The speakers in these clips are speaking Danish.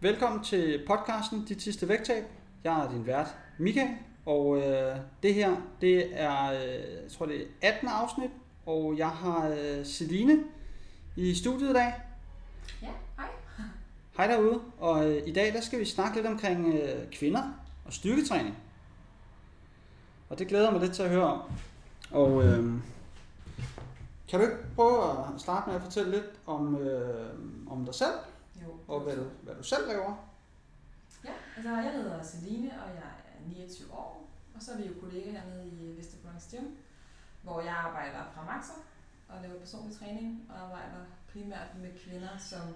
Velkommen til podcasten Dit sidste vægttab. Jeg er din vært, Michael, og øh, det her, det er, øh, jeg tror det er 18. afsnit, og jeg har øh, Celine i studiet i dag. Ja, hej. Hej derude, og øh, i dag der skal vi snakke lidt omkring øh, kvinder og styrketræning. Og det glæder jeg mig lidt til at høre om. Og øh, kan du ikke prøve at starte med at fortælle lidt om, øh, om dig selv og hvad du, hvad du selv laver? Ja, altså jeg hedder Celine, og jeg er 29 år. Og så er vi jo kollegaer hernede i øh, Vesterbrunds Gym, hvor jeg arbejder fra Maxer og laver personlig træning, og arbejder primært med kvinder, som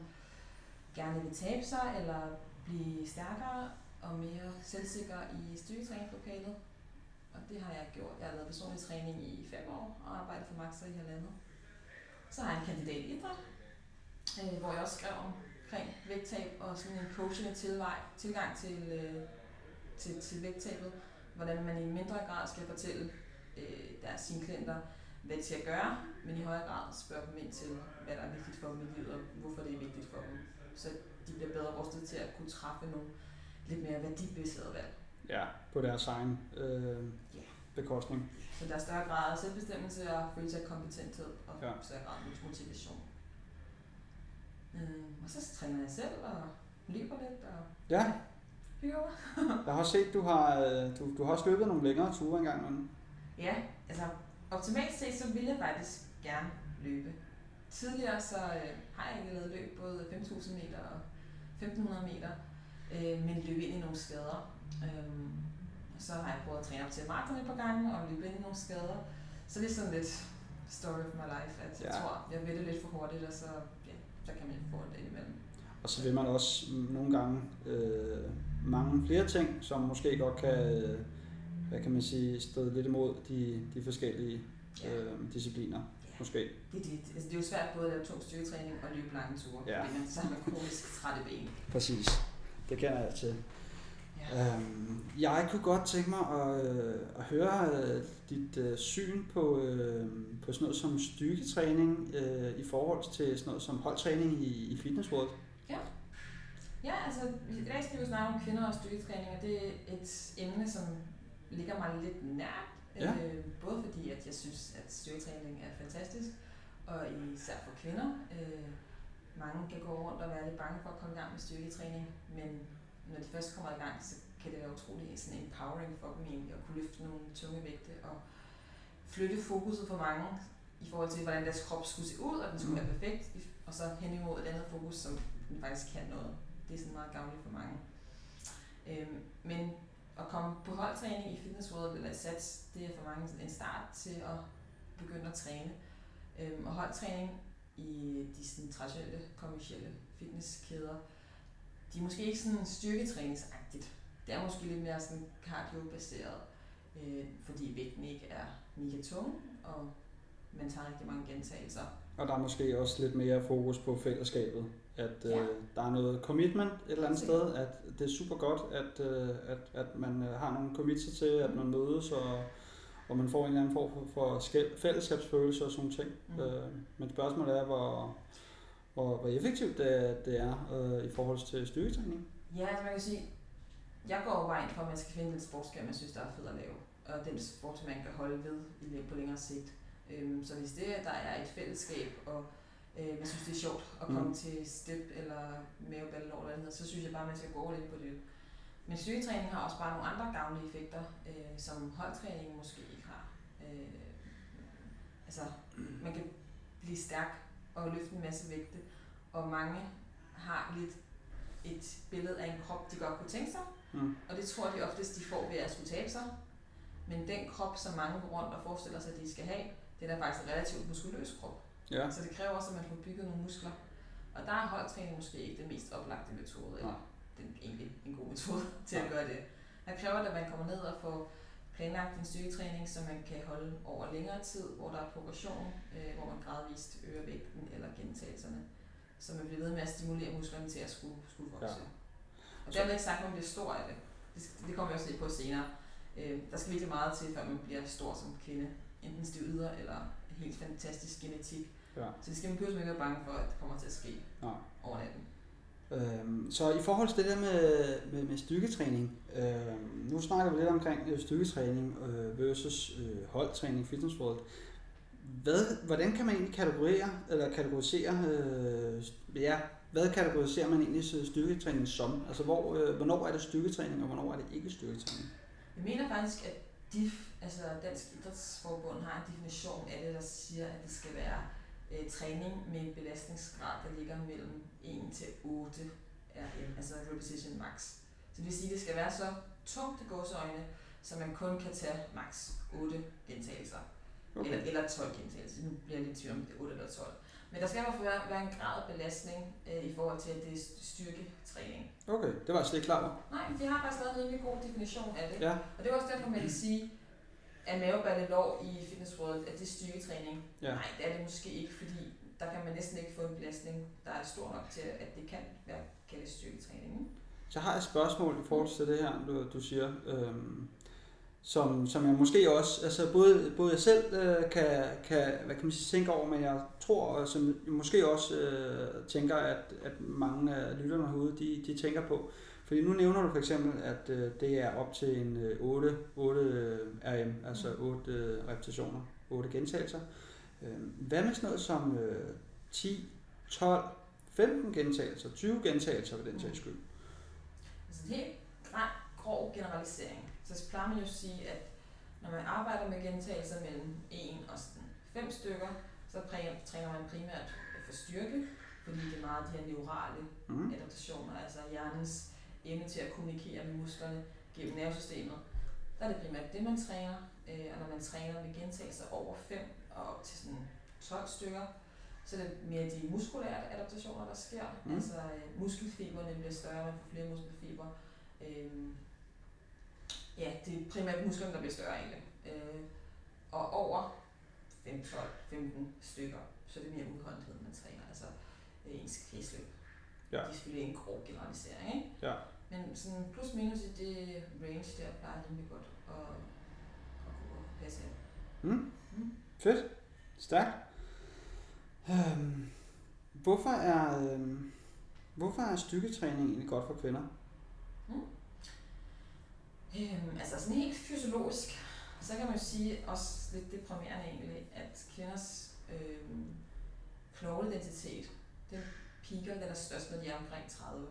gerne vil tabe sig eller blive stærkere og mere selvsikre i styrketræningslokalet. Og det har jeg gjort. Jeg har lavet personlig træning i fem år og arbejdet for Maxer i halvandet. Så har jeg en kandidat i idræt, øh, hvor jeg også skrev omkring vægttab og sådan en coachende tilvej, tilgang til, øh, til, til vægttabet. Hvordan man i mindre grad skal fortælle øh, deres sine klienter, hvad de skal gøre, men i højere grad spørge dem ind til, hvad der er vigtigt for dem i livet, og hvorfor det er vigtigt for dem. Så de bliver bedre rustet til at kunne træffe nogle lidt mere værdibaserede valg. Ja, på deres egen øh, Ja. bekostning. Så der er større grad af selvbestemmelse og følelse af kompetenthed og Ja. større grad motivation. Øh, og så træner jeg selv og løber lidt og Ja, hygger jeg har også set, du har, øh, du, du har også løbet nogle længere ture engang. Men... Ja, altså optimalt set, så vil jeg faktisk gerne løbe. Tidligere så øh, har jeg ikke lavet løb både 5.000 meter og 1.500 meter, øh, men løb ind i nogle skader. Øhm, så har jeg prøvet at træne op til maraton et par gange og løbe ind i nogle skader. Så det er sådan lidt story of my life, at jeg Ja. tror, jeg vil det lidt for hurtigt, og så, så kan man få det indimellem. Og så vil man også nogle gange øh, mange flere ting, som måske godt kan, øh, hvad kan man sige, støde lidt imod de, de forskellige øh, discipliner. Ja. Måske. Det, er det, altså, det er jo svært både at lave tung styrketræning og løbe lange ture, Ja. fordi man så har man kronisk trætte ben. Præcis. Det kender jeg til. Ja. Øhm, jeg kunne godt tænke mig at, øh, at høre øh, dit øh, syn på, øh, på sådan noget som styrketræning øh, i forhold til sådan noget som holdtræning i, i fitnessrådet. Ja, altså i dag skal vi snakke om kvinder og styrketræning, og det er et emne, som ligger mig lidt nært. Ja. Øh, både fordi, at jeg synes, at styrketræning er fantastisk, og især for kvinder. Øh, mange kan gå rundt og være lidt bange for at komme i gang med styrketræning, men når de først kommer i gang, så kan det være utrolig sådan empowering for dem egentlig at kunne løfte nogle tunge vægte og flytte fokuset for mange i forhold til, hvordan deres krop skulle se ud, og den skulle Mhm. være perfekt, og så hen imod et andet fokus, som den faktisk kan noget. Det er sådan meget gavnligt for mange. Øhm, men at komme på holdtræning i fitnessrådet eller i sats, det er for mange en start til at begynde at træne. Øhm, og holdtræning i de sådan, traditionelle, kommercielle fitnesskæder, de er måske ikke sådan styrketræningsagtigt. Det er måske lidt mere sådan cardio-baseret, øh, fordi vægten ikke er mega tung, og man tager rigtig mange gentagelser. Og der er måske også lidt mere fokus på fællesskabet. At øh, Ja. der er noget commitment et eller andet sted. At det er super godt, at, øh, at, at man øh, har nogle commitser til, at man mødes, og, og man får en eller anden form for, for fællesskabsfølelse og sådan ting. Mm. Øh, men spørgsmålet er, hvor, hvor, hvor effektivt det, det er øh, i forhold til styrketræning. Ja, altså man kan sige, jeg går jo vejen for, at man skal finde den sportsgren, man synes, der er fed at lave. Og den sport, man kan holde ved i, på længere sigt. Øhm, så hvis det, der er et fællesskab, og øh, man synes, det er sjovt at komme Mm. til step eller mavebattle eller hvad det hedder, så synes jeg bare, man skal gå lidt på det. Men styrketræning har også bare nogle andre gavnlige effekter, øh, som holdtræning måske ikke har. Øh, altså, man kan blive stærk og løfte en masse vægte, og mange har lidt et billede af en krop, de godt kunne tænke sig, Mm. og det tror de oftest, de får ved at skulle tabe sig. Men den krop, som mange går rundt og forestiller sig, at de skal have, det er da faktisk en relativt muskuløs krop. Ja. Så det kræver også, at man får bygget nogle muskler. Og der er holdtræning måske ikke den mest oplagte metode, eller den egentlig en god metode til at Nej. gøre det. Der kræver det, at man kommer ned og får planlagt en styrketræning, som man kan holde over længere tid, hvor der er progression, øh, hvor man gradvist øger vægten eller gentagelserne, så man bliver ved med at stimulere musklerne til at skulle, skulle vokse. Ja. Og dermed ikke sagt, at man bliver stor af det. Det, det kommer vi også lidt på senere. Øh, der skal virkelig meget til, før man bliver stor som kvinde. Enten stiv yder eller helt fantastisk genetik. Ja. Så det skal man behøver ikke være bange for, at det kommer til at ske Nej. over natten. Øhm, så i forhold til det der med, med, med styrketræning, øh, nu snakker vi lidt omkring øh, styrketræning øh, versus øh, holdtræning, fitness world. Hvad, hvordan kan man egentlig kategorisere, eller kategorisere, øh, ja, hvad kategoriserer man egentlig styrketræning som? Altså, hvor, øh, hvornår er det styrketræning, og hvornår er det ikke styrketræning? Jeg mener faktisk, at DIF, altså Dansk Idrætsforbund, har en definition af det, der siger, at det skal være øh, træning med en belastningsgrad, der ligger mellem 1 til 8 RM, altså repetition max. Så det vil sige, at det skal være så tungt i gåseøjne, så man kun kan tage max 8 gentagelser. Okay. Eller, eller 12 gentagelser. Nu bliver jeg lidt tvivl om det er 8 eller 12. Men der skal i hvert fald være, en grad af belastning øh, i forhold til, at det er styrketræning. Okay, det var jeg slet ikke klar over. Nej, de har faktisk lavet en rimelig god definition af det. Ja. Og det er også derfor, man kan sige, at maveballe lov i Fitness World, at det er styrketræning. Ja. Nej, det er det måske ikke, fordi der kan man næsten ikke få en belastning, der er stor nok til, at det kan være kaldet styrketræning. Så har jeg et spørgsmål i forhold til det her, du, du siger. Øhm, som, som jeg måske også, altså både, både jeg selv øh, kan, kan, hvad kan man sige, tænke over, men jeg tror, og som måske også øh, tænker, at, at mange af lytterne herude, de, de tænker på. Fordi nu nævner du for eksempel, at øh, det er op til en øh, 8, 8 øh, RM, altså 8 øh, repetitioner, 8 gentagelser. Øh, hvad med sådan noget som øh, 10, 12, 15 gentagelser, 20 gentagelser ved den sags skyld? Altså helt grov generalisering så plejer man jo at sige, at når man arbejder med gentagelser mellem 1 og 5 stykker, så træner man primært for styrke, fordi det er meget de her neurale mm. adaptationer, altså hjernens evne til at kommunikere med musklerne gennem nervesystemet. Der er det primært det, man træner, øh, og når man træner med gentagelser over 5 og op til sådan 12 stykker, så er det mere de muskulære adaptationer, der sker. Mm. Altså øh, muskelfiberne bliver større, man får flere muskelfiber. Øh, ja, det er primært musklerne, der bliver større egentlig. Øh, og over 5, 12, 15 stykker, så er det mere udholdenhed, man træner, altså øh, ens kredsløb. Ja. Det er selvfølgelig en grov generalisering, ikke? Ja. Men sådan plus minus i det range der plejer rimelig godt at, at kunne passe ind. Mm. Mm. Fedt. Stærkt. Øhm, hvorfor er, øhm, hvorfor er styrketræning egentlig godt for kvinder? Mm. Øhm, altså sådan helt fysiologisk, så kan man jo sige også lidt deprimerende egentlig, at kvinders øhm, knogleidentitet, den piker, den er størst, når de er omkring 30.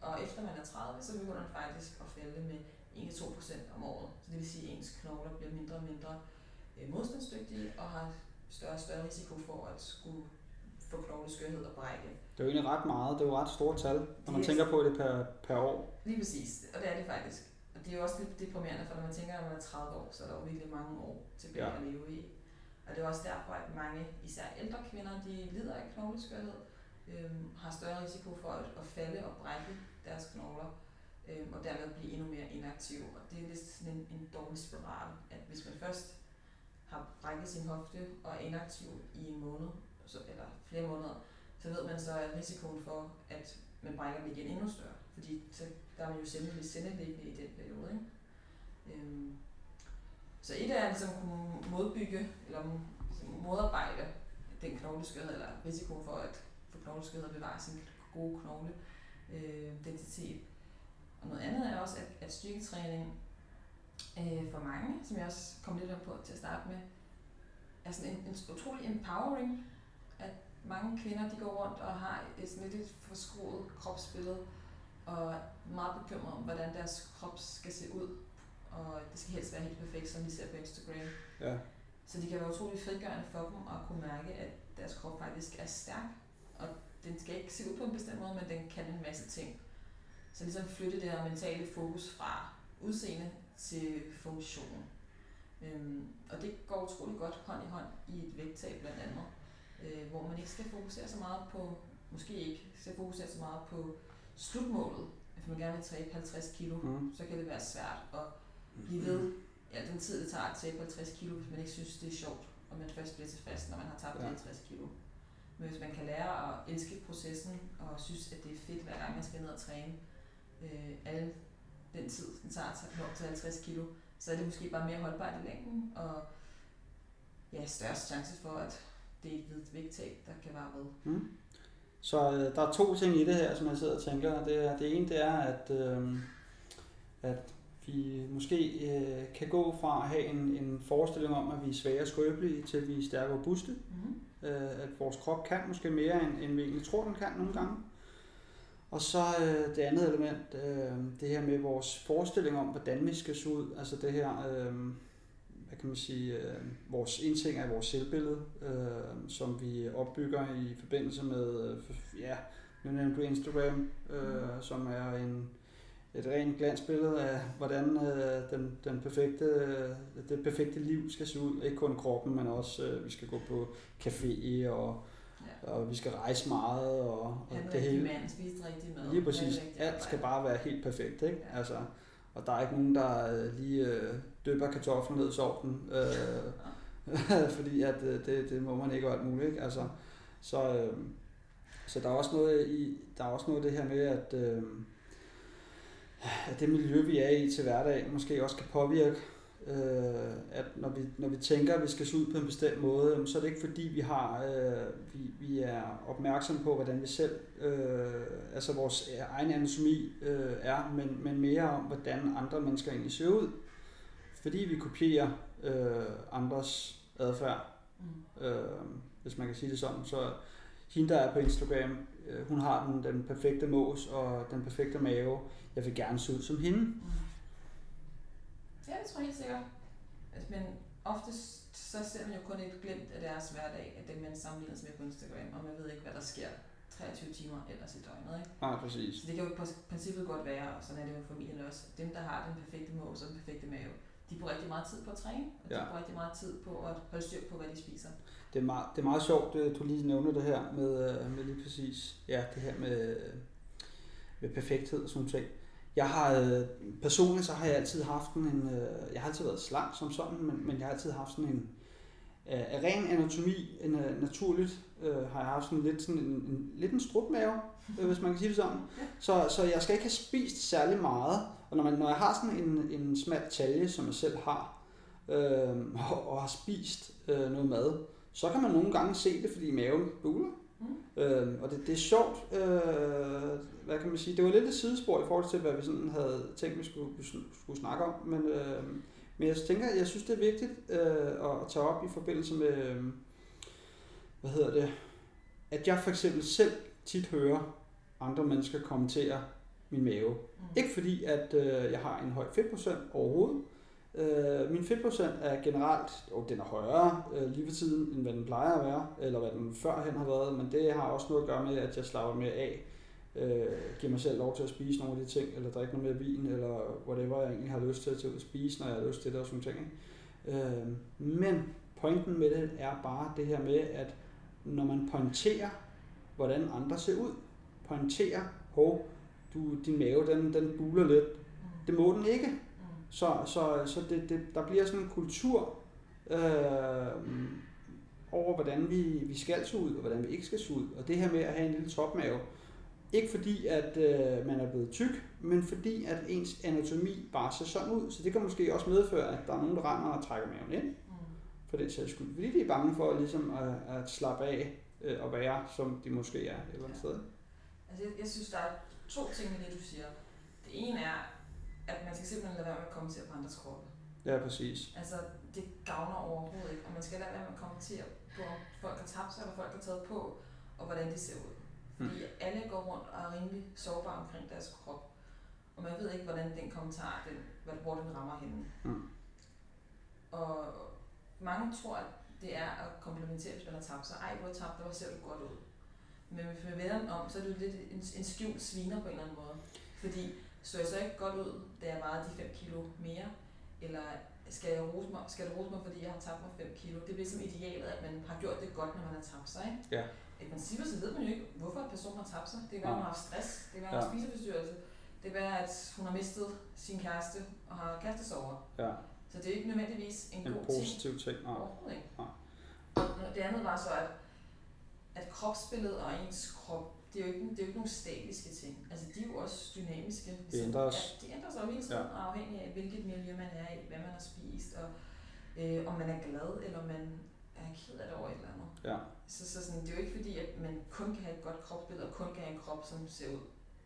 Og efter man er 30, så begynder den faktisk at falde med 1-2% om året. Så det vil sige, at ens knogler bliver mindre og mindre øh, modstandsdygtige og har større og større risiko for at skulle få knogleskørhed og brække. Det er jo egentlig ret meget, det er jo ret store tal, når man tænker på det per, per år. Lige præcis, og det er det faktisk det er jo også lidt deprimerende, for når man tænker, at man er 30 år, så er der jo virkelig mange år tilbage ja. at leve i. Og det er også derfor, at mange, især ældre kvinder, de lider af knogleskørhed, øhm, har større risiko for at, at falde og brække deres knogler, øhm, og dermed blive endnu mere inaktive. Og det er lidt sådan en, en dårlig spiral, at hvis man først har brækket sin hofte og er inaktiv i en måned, så, eller flere måneder, så ved man så, at risikoen for, at man brækker den igen endnu større. Fordi så der er man jo simpelthen sendeliggende i den periode. Ikke? Øhm, så et er ligesom at kunne modbygge, eller modarbejde den knogleskørhed, eller risikoen for at få knogleskørhed og bevare sin gode knogle øh, identitet. Og noget andet er også, at, at styrketræning øh, for mange, som jeg også kom lidt op på til at starte med, er sådan en, en utrolig empowering, at mange kvinder de går rundt og har et sådan lidt forskruet kropsbillede, og meget bekymret om, hvordan deres krop skal se ud. Og det skal helst være helt perfekt, som vi ser på Instagram. Ja. Så det kan være utroligt frigørende for dem at kunne mærke, at deres krop faktisk er stærk. Og den skal ikke se ud på en bestemt måde, men den kan en masse ting. Så ligesom flytte det her mentale fokus fra udseende til funktion. Øhm, og det går utrolig godt hånd i hånd i et vægttab blandt andet, øh, hvor man ikke skal fokusere så meget på, måske ikke skal fokusere så meget på slutmålet, hvis man gerne vil tabe 50 kilo, mm. så kan det være svært at blive ved ja, den tid, det tager at tabe 50 kilo, hvis man ikke synes, det er sjovt, og man først bliver tilfreds, når man har tabt ja. 50 kilo. Men hvis man kan lære at elske processen, og synes, at det er fedt, hver gang man skal ned og træne, øh, alle den tid, den tager at nå til 50 kilo, så er det måske bare mere holdbart i længden, og ja, størst chance for, at det er et vægttab, der kan være ved. Mm. Så øh, der er to ting i det her, som jeg sidder og tænker. Det, er, det ene det er, at, øh, at vi måske øh, kan gå fra at have en, en forestilling om, at vi er svære og skrøbelige, til at vi er stærke og robuste. Mm-hmm. Øh, at vores krop kan måske mere, end, end vi egentlig tror, den kan nogle gange. Og så øh, det andet element, øh, det her med vores forestilling om, hvordan vi skal se ud. Altså det her, øh, hvad kan man sige, øh, vores en ting er vores selvbillede, øh, som vi opbygger i forbindelse med, øh, ja, nu nævnte du Instagram, øh, som er en, et rent glansbillede af, hvordan øh, den, den perfekte, øh, det perfekte liv skal se ud. Ikke kun kroppen, men også, øh, vi skal gå på café, og, Ja. og vi skal rejse meget, og, og Han det hele. mand, spise rigtig mad. Lige præcis. Alt skal bare være helt perfekt, ikke? Ja. Altså, og der er ikke nogen, der øh, lige øh, dypper kartoflen ned i sovten, øh, fordi at øh, det, det må man ikke og alt muligt, ikke? Altså, så, øh, så der er også noget i, der er også noget af det her med, at, øh, at det miljø, vi er i til hverdag, måske også kan påvirke, øh, at når vi, når vi tænker, at vi skal se ud på en bestemt måde, så er det ikke fordi, vi har, øh, vi, vi er opmærksom på, hvordan vi selv, øh, altså vores egen anatomi øh, er, men, men mere om, hvordan andre mennesker egentlig ser ud. Fordi vi kopierer øh, andres adfærd, Mm. øh, hvis man kan sige det sådan. Så hende, der er på Instagram, hun har den, den perfekte mås og den perfekte mave. Jeg vil gerne se ud som hende. Mm. Ja, det tror jeg helt sikkert. Altså, men oftest så ser man jo kun et glimt af deres hverdag, af det man sammenlignes med på Instagram, og man ved ikke, hvad der sker 23 timer ellers i døgnet. Ikke? Nej, præcis. Så det kan jo i princippet godt være, og sådan er det jo familien også, dem der har den perfekte mås og den perfekte mave, de bruger rigtig meget tid på at træne, og de Ja. bruger rigtig meget tid på at holde styr på, hvad de spiser. Det er, meget, det er meget sjovt, at du lige nævner det her med, øh, med lige præcis, ja, det her med, med perfekthed og sådan ting. Jeg har, øh, personligt så har jeg altid haft en, øh, jeg har altid været slank som sådan, men, men jeg har altid haft sådan en, af ren anatomi, en, naturligt, øh, har jeg haft sådan lidt sådan en, en lidt en strutmave, øh, hvis man kan sige det sådan. Så, så jeg skal ikke have spist særlig meget, og når, man, når jeg har sådan en, en smal talje, som jeg selv har, øh, og, og har spist øh, noget mad, så kan man nogle gange se det, fordi maven buler. Mm. Øh, og det, det er sjovt, øh, hvad kan man sige, det var lidt et sidespor i forhold til, hvad vi sådan havde tænkt, vi skulle, vi skulle snakke om, men, øh, men jeg tænker, jeg synes, det er vigtigt øh, at tage op i forbindelse med, øh, hvad hedder det, at jeg for eksempel selv tit hører andre mennesker kommentere min mave. Mm. Ikke fordi, at øh, jeg har en høj fedtprocent overhovedet. Øh, min fedtprocent er generelt, og den er højere øh, lige ved tiden, end hvad den plejer at være, eller hvad den førhen har været, men det har også noget at gøre med, at jeg slapper mere af. Øh, giver mig selv lov til at spise nogle af de ting, eller drikke noget mere vin, eller whatever jeg egentlig har lyst til at spise, når jeg har lyst til det og sådan ting. Ikke? Øh, men pointen med det er bare det her med, at når man pointerer, hvordan andre ser ud, pointerer, hov, du, din mave, den, den buler lidt. Det må den ikke. Så, så, så det, det, der bliver sådan en kultur øh, over, hvordan vi, vi skal se ud, og hvordan vi ikke skal se ud. Og det her med at have en lille topmave, ikke fordi, at øh, man er blevet tyk, men fordi, at ens anatomi bare ser sådan ud. Så det kan måske også medføre, at der er nogen, der render og trækker maven ind, Mm. for den sags skyld. Fordi de er bange for ligesom at, at slappe af øh, og være, som de måske er et eller andet Ja. sted. Altså, jeg, jeg synes, der er to ting i det, du siger. Det ene er, at man skal simpelthen lade være med at kommentere på andres kroppe. Ja, præcis. Altså, det gavner overhovedet ikke. Og man skal lade være med at kommentere på, om folk har tabt sig, eller folk har taget på, og hvordan de ser ud. Fordi mm. alle går rundt og er rimelig sårbare omkring deres krop. Og man ved ikke, hvordan den kommentar, den, hvor den rammer henne. Mm. Og mange tror, at det er at komplementere, hvis man har tabt sig. Ej, hvor tabt, hvor ser du godt ud. Men hvis man vender den om, så er det jo lidt en, en skjult sviner på en eller anden måde. Fordi så jeg så ikke godt ud, da jeg vejede de 5 kilo mere? Eller skal, jeg rose mig, skal du rose mig, fordi jeg har tabt mig 5 kilo? Det er ligesom idealet, at man har gjort det godt, når man har tabt sig. Ikke? Ja. I princippet så ved man jo ikke, hvorfor en person har tabt sig. Det kan være, at hun har haft stress. Det kan være, at hun Ja. spiseforstyrrelse. Det kan være, at hun har mistet sin kæreste og har kærestesover. Ja, Så det er ikke nødvendigvis en, en god ting. positiv ting. Nej. Overhovedet ikke. Nej. Det andet var så, at, at kropsbilledet og ens krop, det er, jo ikke, det er jo ikke nogle statiske ting. Altså, de er jo også dynamiske. Det ændres. Ja, de ændrer sig jo hele tiden, ja. afhængig af, hvilket miljø man er i, hvad man har spist, og øh, om man er glad, eller man er ked af det over et eller andet. Ja. Så, så sådan, det er jo ikke fordi, at man kun kan have et godt kropsbillede, og kun kan have en krop, som ser ud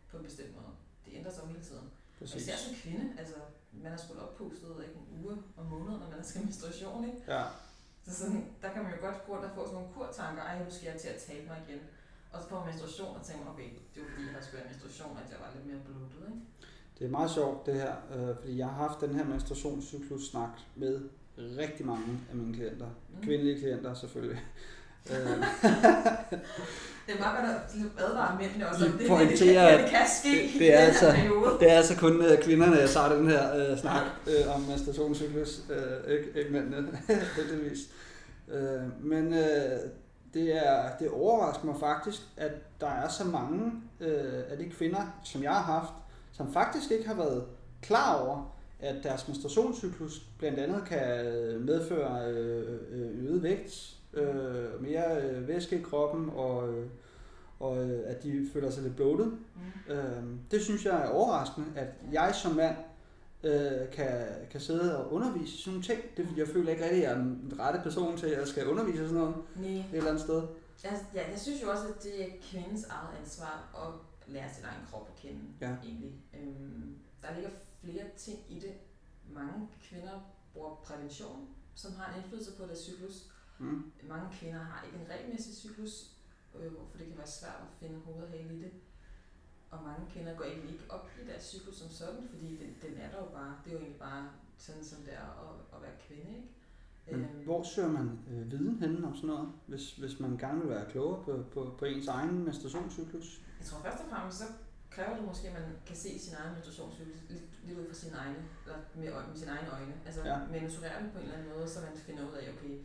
på en bestemt måde. Det ændrer sig jo hele tiden. Og Præcis. især som kvinde, altså man er sgu oppustet ikke en uge om måneden, når man skal menstruation, ikke? Ja, Så sådan, der kan man jo godt gå rundt og få sådan nogle kurtanker, ej, nu skal jeg til at tabe mig igen. Og så får menstruation, og tænker okay, det var fordi, jeg skulle have menstruation, at jeg var lidt mere bloated, ikke? det er meget sjovt det her, øh, fordi jeg har haft den her menstruationscyklus-snak med rigtig mange af mine klienter. Mm. Kvindelige klienter selvfølgelig. Øh, Det er meget godt at advare mændene også, om det, det, det, det, kan ske det- i det er den altså- det er altså kun øh, kvinderne, jeg tager den her øh, snak øh, om menstruationscyklus, øh, ikke, ikke mændene, heldigvis. Øh, men øh, det, er, det overrasker mig faktisk, at der er så mange øh, af de kvinder, som jeg har haft, som faktisk ikke har været klar over, at deres menstruationscyklus blandt andet kan øh, medføre øh, øh, øget vægt, øh, mere øh, væske i kroppen, og, øh, og øh, at de føler sig lidt bloated. Mm. Øh, det synes jeg er overraskende, at jeg som mand øh, kan, kan sidde og undervise i sådan nogle ting. Det, jeg føler ikke rigtig, at jeg er den rette person til at skal undervise i sådan noget Nej. et eller andet sted. Jeg, ja, jeg synes jo også, at det er kvindens eget ansvar at lære sin egen krop at kende, Ja. egentlig. Øhm, der ligger flere ting i det. Mange kvinder bruger prævention, som har en indflydelse på deres cyklus. Mm. Mange kvinder har ikke en regelmæssig cyklus, øh, hvorfor det kan være svært at finde hoved og hale i det. Og mange kvinder går egentlig ikke op i deres cyklus som sådan, fordi den, den er der jo bare. Det er jo egentlig bare sådan, som det er at, at være kvinde, ikke? Men hvor søger man øh, viden henne om sådan noget, hvis, hvis man gerne vil være klogere på, på, på ens egen menstruationscyklus? Jeg tror først og fremmest, så kræver det måske, at man kan se sin egen menstruationscyklus lidt, lidt ud fra sine egne, eller med, med sine egne øjne. Altså Ja. monitorere den på en eller anden måde, så man finder ud af, okay,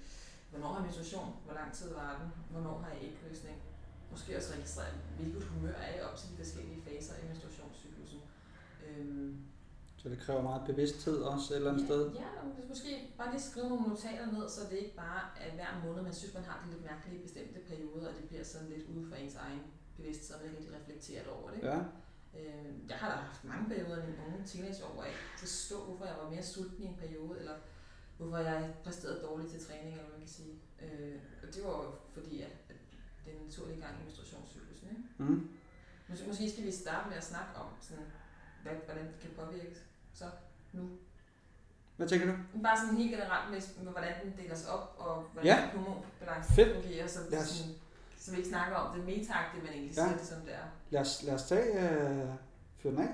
hvornår har jeg menstruation, hvor lang tid var den, hvornår har jeg ægløsning. Måske også registrere, hvilket humør er jeg op til de forskellige faser i menstruationscyklusen. Øhm, Så det kræver meget bevidsthed også et eller andet ja, sted. Ja, måske bare lige skrive nogle notater ned, så det ikke bare er hver måned, man synes, man har de lidt mærkelige bestemte perioder, og det bliver sådan lidt ude for ens egen bevidsthed, og man ikke rigtig reflekteret over det. Ja, Øh, jeg har da haft mange perioder i mine unge teenageår, hvor jeg ikke forstå, hvorfor jeg var mere sulten i en periode, eller hvorfor jeg præsterede dårligt til træning, eller hvad man kan sige. Øh, og det var jo fordi, at, at det er en naturlig gang i menstruationscyklusen. Ikke? mm. Måske, måske skal vi starte med at snakke om, sådan, hvad, hvordan det kan påvirke så nu. Hvad tænker du? Bare sådan helt generelt med, med hvordan den deler sig op, og hvordan Ja. hormonbalancen Fedt. fungerer, så, os- sådan, så vi ikke snakker om det metagtigt, men egentlig Ja. siger det, som det er. Lad os, lad os tage øh, fyr den af.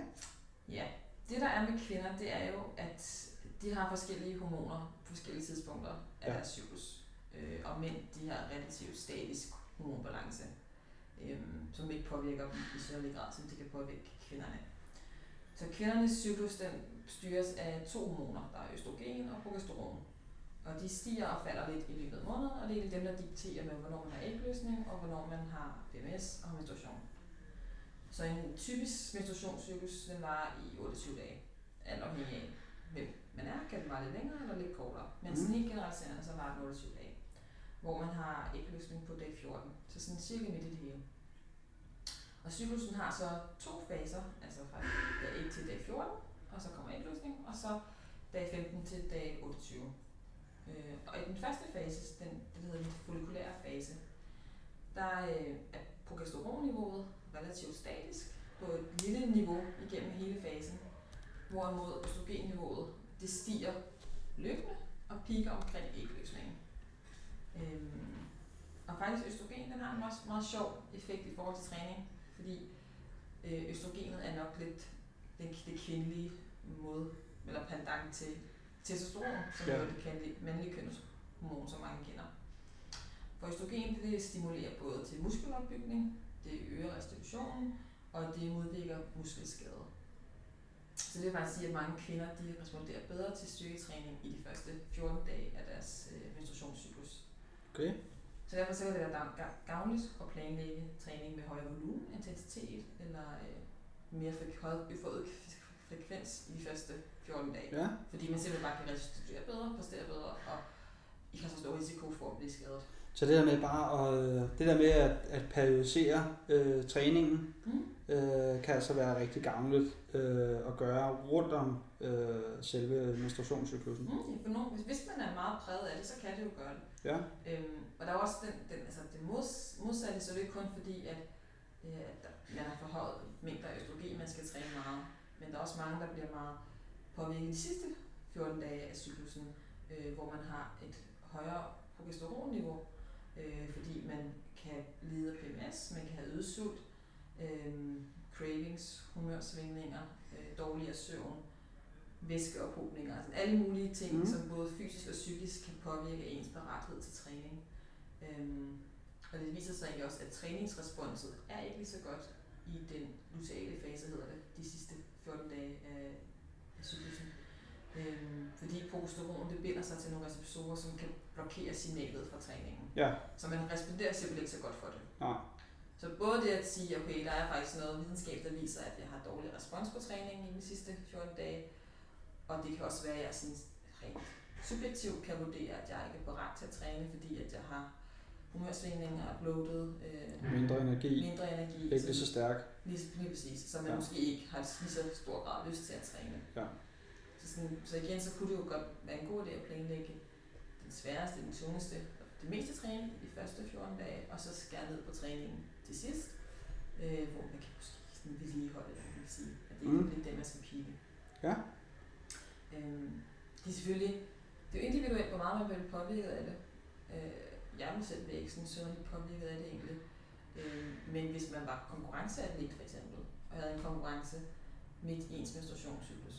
Ja, det der er med kvinder, det er jo, at de har forskellige hormoner på forskellige tidspunkter af ja. deres cyklus. Øh, og mænd, de har relativt statisk hormonbalance, øh, som ikke påvirker dem i særlig grad, som de kan påvirke kvinderne. Så kvindernes cyklus, den styres af to hormoner, der er østrogen og progesteron. Og de stiger og falder lidt i løbet af måneden, og det er dem, der dikterer med, hvornår man har ægløsning, og hvornår man har PMS og menstruation. Så en typisk menstruationscyklus, den varer i 28 dage. Alt afhængig af, hvem man er, kan den vare lidt længere eller lidt kortere. Men sådan Mhm. helt generaliserende, så varer den 28 dage. Hvor man har ægløsning på dag 14. Så sådan cirka midt i det hele. Og cyklusen har så to faser, altså fra dag 1 til dag 14, og så kommer ægløsning, og så dag 15 til dag 28. Øh, og i den første fase, den, den hedder den follikulære fase, der øh, er progesteronniveauet relativt statisk på et lille niveau igennem hele fasen, hvorimod østrogenniveauet det stiger løbende og piker omkring ægløsningen. Øhm, og faktisk østrogen den har en også meget sjov effekt i forhold til træning, fordi øh, østrogenet er nok lidt den, det kvindelige måde, eller pendant til testosteron, som ja. er det kvindelige, mandlige kønshormon, som mange kender. For østrogen det stimulerer både til muskelopbygning, det øger restitutionen, og det modvirker muskelskade. Så det vil faktisk sige, at mange kvinder de responderer bedre til styrketræning i de første 14 dage af deres øh, menstruationscyklus. Okay. Så derfor så kan det være gavn- gavn- gavnligt at planlægge træning med højere volumen, intensitet eller øh, mere forøget frekvens i de første 14 dage. Ja, Fordi man simpelthen bare kan restituere bedre, præstere bedre, og ikke har så stor risiko for at blive skadet. Så det der med bare at, øh, det der med at, at periodisere øh, træningen, Mm. øh, kan altså være rigtig gavnligt øh, at gøre rundt om øh, selve menstruationscyklusen. Mm, for nogen, hvis, hvis man er meget præget af det, så kan det jo gøre det. Ja. Øhm, og der er også den, den, altså det mods, modsatte, så er ikke kun fordi, at, øh, at der- man har forhøjet mængder af østrogen, man skal træne meget. Men der er også mange, der bliver meget påvirket de sidste 14 dage af cyklusen, øh, hvor man har et højere progesteronniveau, øh, fordi man kan lide af PMS, man kan have øget sult, øh, cravings, humørsvingninger, øh, dårligere søvn, væskeophobninger, altså alle mulige ting, mm. som både fysisk og psykisk kan påvirke ens parathed til træning. Øhm, og det viser sig egentlig også, at træningsresponset er ikke lige så godt i den luteale fase, hedder det, de sidste 14 dage af, af cyklusen. Øhm, fordi progesteron det binder sig til nogle receptorer, som kan blokere signalet fra træningen. Ja. Så man responderer simpelthen ikke så godt for det. Nej. Så både det at sige, okay, der er faktisk noget videnskab, der viser, at jeg har dårlig respons på træningen i de sidste 14 dage, og det kan også være, at jeg sådan rent subjektivt kan vurdere, at jeg ikke er parat til at træne, fordi at jeg har humørsvingninger, er bloated, øh, Mindre energi, mindre energi, ikke lige så stærk. lige, lige præcis, så man Ja. måske ikke har lige så stor grad lyst til at træne. Ja. Så, sådan, så igen, så kunne det jo godt være en god idé at planlægge den sværeste, den tungeste, det meste træning de første 14 dage, og så skære ned på træningen til sidst, øh, hvor man kan måske sådan vedligeholde, kan man sige, at det ikke Mm. bliver det, man skal pike. Ja. Øhm, det er selvfølgelig, det er jo individuelt, hvor meget man bliver påvirket af det. Øh, jeg vil selv ikke sådan synderligt påvirket af det egentlig. Øh, men hvis man var konkurrenceatlet for eksempel, og havde en konkurrence midt i ens menstruationscyklus,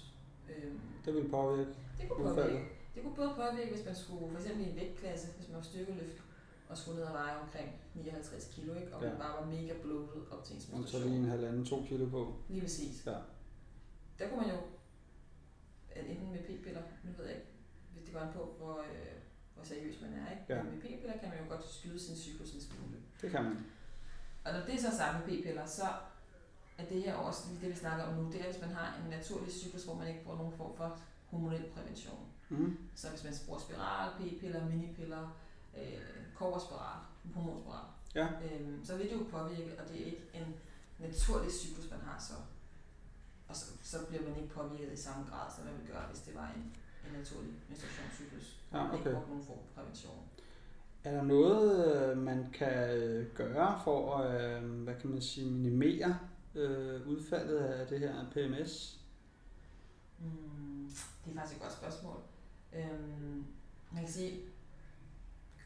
øh, Det vil påvirke det kunne udfaldet. påvirke. Det kunne både påvirke, hvis man skulle, for eksempel i en vægtklasse, hvis man var styrkeløft, og skulle ned og veje omkring 59 kilo, ikke? og Ja. man bare var mega bloated op til ens Og så menstruation. lige en halvanden, to kilo på. Lige præcis. Ja. Der kunne man jo, enten med p-piller, nu ved jeg ikke, hvis det går an på, hvor, øh, hvor seriøs man er, ikke? Ja. Men med p-piller kan man jo godt skyde sin cyklus en smule. Det kan man. Og når det er så sagt med p-piller, så er det her også lige det, vi snakker om nu, det er, hvis man har en naturlig cyklus, hvor man ikke bruger nogen form for hormonel prævention. Mm. Så hvis man bruger spiral, p-piller, minipiller, øh, koverspiral, hormonspiral, Ja. øhm, så vil det jo påvirke, og det er ikke en naturlig cyklus, man har så. Og så, så bliver man ikke påvirket i samme grad, som man ville gøre, hvis det var en, en naturlig menstruationscyklus. Ja, hvor man ikke okay. brugte nogen form for prævention. Er der noget, øh, man kan øh, gøre for at, øh, hvad kan man sige, minimere øh, udfaldet af det her PMS? Mm, det er faktisk et godt spørgsmål. Øhm, man kan sige,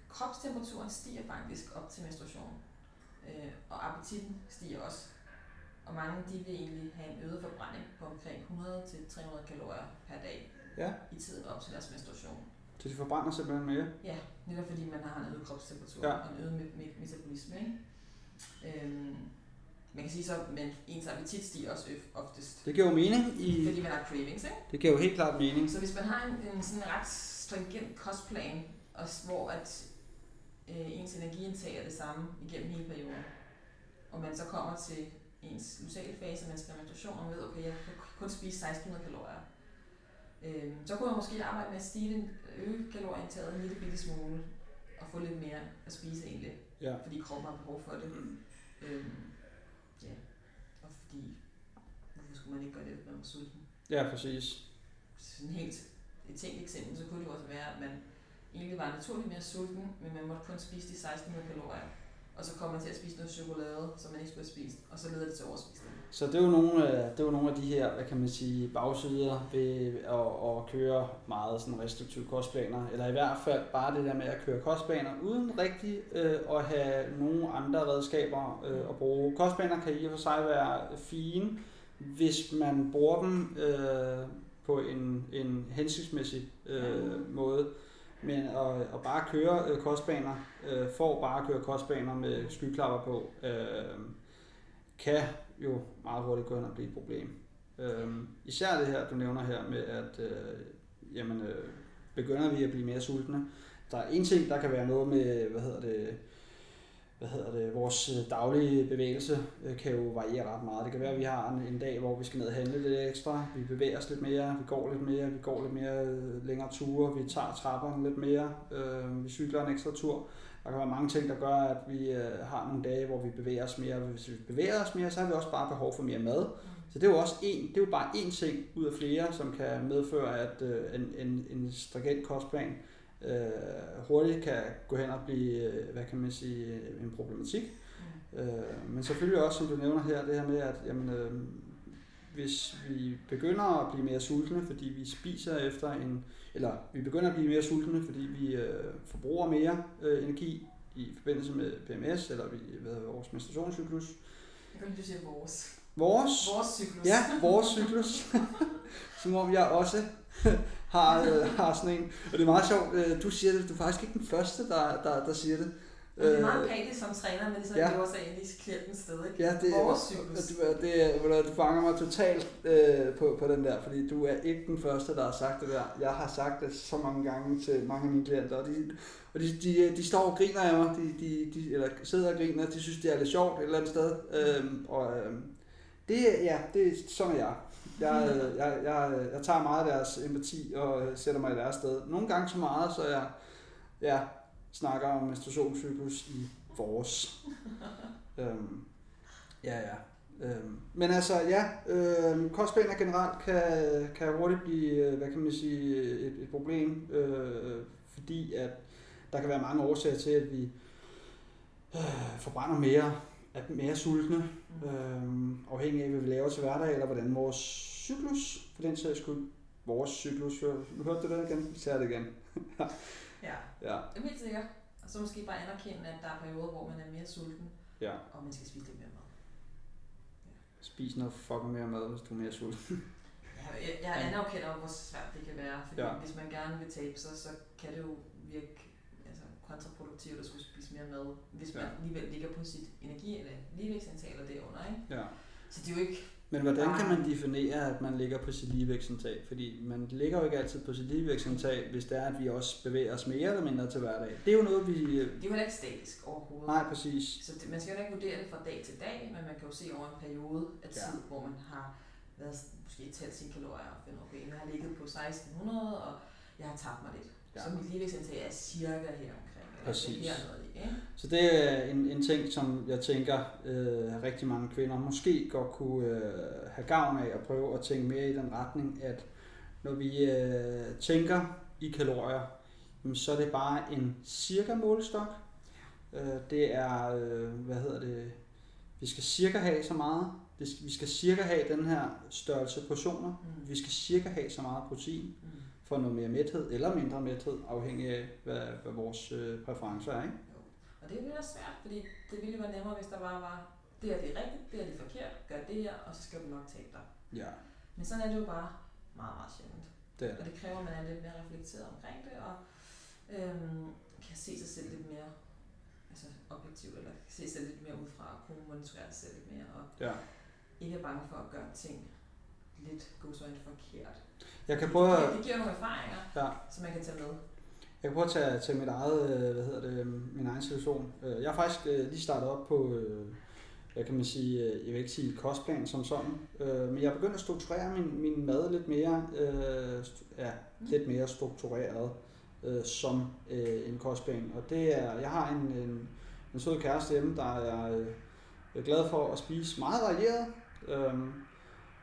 kropstemperaturen stiger faktisk op til menstruation, øh, og appetitten stiger også. Og mange de vil egentlig have en øget forbrænding på omkring 100-300 kalorier per dag Ja. i tiden op til deres menstruation. Så de forbrænder simpelthen mere? Ja, netop fordi man har en øget kropstemperatur Ja. og en øget me- me- metabolisme. Ikke? Øhm, man kan sige så, men ens appetit stiger også oftest, Det giver jo mening i... fordi man har cravings. Ikke? Det giver jo helt klart mening. Så hvis man har en, en sådan ret stringent kostplan, og hvor at øh, ens energiindtag er det samme igennem hele perioden, og man så kommer til ens luteale fase, man skal have menstruation, og man ved, okay, jeg kan kun spise 1600 kalorier. Øh, så kunne man måske arbejde med at stige den, øge kalorieindtaget en lille bitte smule, og få lidt mere at spise egentlig, Ja. fordi kroppen har behov for det. Øh, ja, og fordi, hvorfor skulle man ikke gøre det, hvis man var sulten? Ja, præcis. sådan helt et tænkt eksempel, så kunne det også være, at man egentlig var naturligt mere sulten, men man måtte kun spise de 1600 kalorier. Og så kom man til at spise noget chokolade, som man ikke skulle have spist, og så leder det til overspisning. Så det er jo nogle, af- det er jo nogle af de her, hvad kan man sige, bagsider ved at, at køre meget sådan restriktive kostplaner, eller i hvert fald bare det der med at køre kostplaner, uden rigtig øh, at have nogle andre redskaber øh, at bruge. Kostplaner kan i og for sig være fine, hvis man bruger dem øh, på en, en hensigtsmæssig øh, måde. Men at, at bare køre øh, kostbaner, øh, for bare at køre kostbaner med skyklapper på, øh, kan jo meget hurtigt gå hen og blive et problem. Øh, især det her, du nævner her med, at øh, jamen, øh, begynder vi at blive mere sultne. Der er en ting, der kan være noget med, hvad hedder det, hvad hedder det, vores øh, daglige bevægelse øh, kan jo variere ret meget. Det kan være, at vi har en, en dag, hvor vi skal ned og handle lidt ekstra, vi bevæger os lidt mere, vi går lidt mere, vi går lidt mere øh, længere ture, vi tager trapperne lidt mere, øh, vi cykler en ekstra tur. der kan være mange ting, der gør, at vi øh, har nogle dage, hvor vi bevæger os mere. Hvis vi bevæger os mere, så har vi også bare behov for mere mad. Så det er jo også en, det er jo bare én ting ud af flere, som kan medføre, at øh, en, en, en stringent kostplan øh, hurtigt kan gå hen og blive, øh, hvad kan man sige, en problematik. Mm. Øh, men selvfølgelig også, som du nævner her, det her med, at jamen, øh, hvis vi begynder at blive mere sultne, fordi vi spiser efter en, eller vi begynder at blive mere sultne, fordi vi øh, forbruger mere øh, energi i forbindelse med PMS, eller vi, hvad hedder, vores menstruationscyklus. Jeg kan lide, du siger vores. Vores, Vores cyklus. ja, vores cyklus, som om jeg også har, øh, har sådan en. Og det er meget sjovt, øh, du siger det, du er faktisk ikke den første, der, der, der siger det. Det er Øh, meget patisk som træner, men det er så ja. lever sig ind i klientens sted, ikke? Ja, det, Vores cyklus. Du, det, ved du, fanger mig totalt øh, på, på den der, fordi du er ikke den første, der har sagt det der. Jeg har sagt det så mange gange til mange af mine klienter, og de, og de, de, de står og griner af mig, de, de, de, eller sidder og griner, de synes, det er lidt sjovt et eller andet sted. Øhm, og øhm, det, ja, det er sådan er jeg. Jeg, jeg, jeg, jeg tager meget af deres empati og øh, sætter mig i deres sted. Nogle gange så meget, så jeg ja, snakker om menstruationscyklus i vores. øhm, ja, ja. Øhm, men altså, ja, øh, kostplaner generelt kan, kan hurtigt blive, øh, hvad kan man sige, et, et problem, øh, fordi at der kan være mange årsager til, at vi øh, forbrænder mere, er mere sultne, Mm. øh, afhængig af, hvad vi laver til hverdag, eller hvordan vores cyklus, for den sags skyld, vores cyklus, nu hørte du det igen, ser det igen. Ja, Ja, det er helt sikkert. Og så måske bare anerkende, at der er perioder, hvor man er mere sulten, ja. og man skal spise lidt mere mad. Spis noget fucking mere mad, hvis du er mere sulten. Ja, jeg, jeg anerkender jo, hvor svært det kan være, fordi Ja. ja. hvis man gerne vil tabe sig, så kan det jo virke kontraproduktivt at skulle spise mere mad, hvis man Ja. alligevel ligger på sit energi- eller ligevægtsindtag eller derunder, ikke? Ja. Så det er jo ikke... Men hvordan kan man definere, at man ligger på sit ligevægtsindtag? Fordi man ligger jo ikke altid på sit ligevægtsindtag, hvis det er, at vi også bevæger os mere eller mindre til hverdag. Det er jo noget, vi... Det er jo heller ikke statisk overhovedet. Nej, præcis. Så det, man skal jo ikke vurdere det fra dag til dag, men man kan jo se over en periode af Ja. tid, hvor man har været måske talt sine kalorier og fundet, okay, jeg har ligget på 1600, og jeg har tabt mig lidt. Ja. Ja. Så mit ligevægtsindtag er cirka her Præcis. det i, ikke? Så det er en, en ting, som jeg tænker, øh, rigtig mange kvinder måske godt kunne øh, have gavn af at prøve at tænke mere i den retning, at når vi øh, tænker i kalorier, jamen, så er det bare en cirka målestok. Øh, det er, øh, hvad hedder det, vi skal cirka have så meget, vi skal cirka have den her størrelse portioner, Mm. vi skal cirka have så meget protein, Mm. For noget mere mæthed eller mindre mæthed, afhængig af, hvad, hvad vores øh, præferencer er. Ikke? Og det er jo lidt svært, fordi det ville jo være nemmere, hvis der bare var, det her det er rigtigt, det her det er forkert, gør det her, og så skal du nok tabe dig. Ja, Men sådan er det jo bare meget, meget sjældent. det er Og det. det kræver, at man er lidt mere reflekteret omkring det, og øhm, kan se sig selv lidt mere altså objektivt, eller kan se sig selv lidt mere ud fra at kunne monitorere sig selv lidt mere, og Ja. ikke er bange for at gøre ting lidt godsøjne forkert. Jeg kan prøve at, det giver nogle erfaringer, ja, som man kan tage med. jeg kan prøve at tage, tage mit eget, øh, hvad hedder det, min egen situation. Øh, Jeg har faktisk øh, lige startet op på, hvad kan man sige, jeg vil ikke sige kostplan som sådan, men jeg er begyndt at strukturere min, min mad lidt mere, ja, lidt mere struktureret som en kostplan. Og det er, jeg har en, en, en sød kæreste hjemme, der er glad for at spise meget varieret. Øh,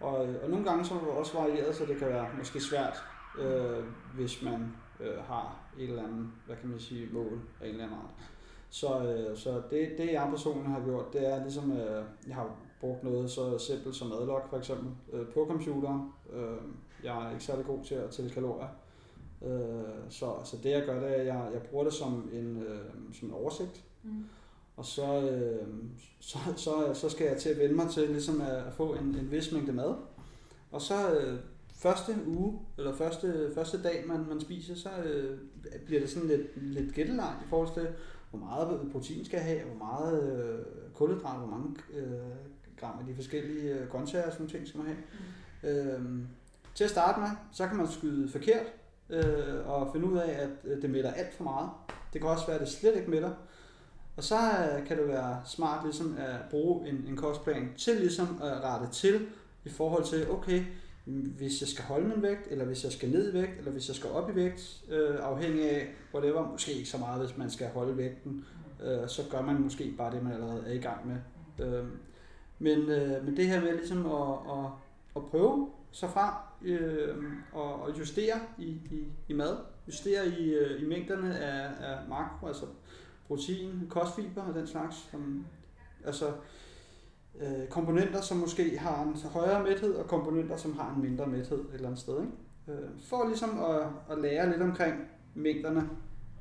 og, og nogle gange så er det også varieret, så det kan være måske svært, øh, hvis man øh, har et eller andet, hvad kan man sige, mål af en eller anden art. Så, øh, så det, det jeg personligt har gjort, det er ligesom, øh, jeg har brugt noget så simpelt som adlock for eksempel øh, på computeren. Øh, jeg er ikke særlig god til at tælle kalorier. Øh, så, så det jeg gør, det er, at jeg, jeg bruger det som en, øh, som en oversigt. Mm. Og så, øh, så, så, så skal jeg til at vende mig til ligesom at, at få en, en vis mængde mad. Og så øh, første uge, eller første, første dag, man, man spiser, så øh, bliver det sådan lidt, lidt gættelagt i forhold til, hvor meget protein skal jeg have, hvor meget øh, kulhydrat, hvor mange øh, gram af de forskellige øh, grøntsager og sådan ting skal man have. Mm. Øh, til at starte med, så kan man skyde forkert øh, og finde ud af, at øh, det mætter alt for meget. Det kan også være, at det slet ikke mætter. Og så øh, kan det være smart ligesom at bruge en, en kostplan til ligesom at rette til i forhold til, okay, hvis jeg skal holde min vægt, eller hvis jeg skal ned i vægt, eller hvis jeg skal op i vægt, øh, afhængig af whatever, måske ikke så meget, hvis man skal holde vægten, øh, så gør man måske bare det, man allerede er i gang med. Øh, men, øh, men det her med ligesom at, at, at prøve sig frem øh, og, og justere i, i, i mad, justere i, øh, i mængderne af, af makro, altså protein, kostfiber og den slags, som, altså øh, komponenter, som måske har en højere mæthed, og komponenter, som har en mindre mæthed et eller andet sted. Ikke? Øh, for ligesom at, at lære lidt omkring mængderne,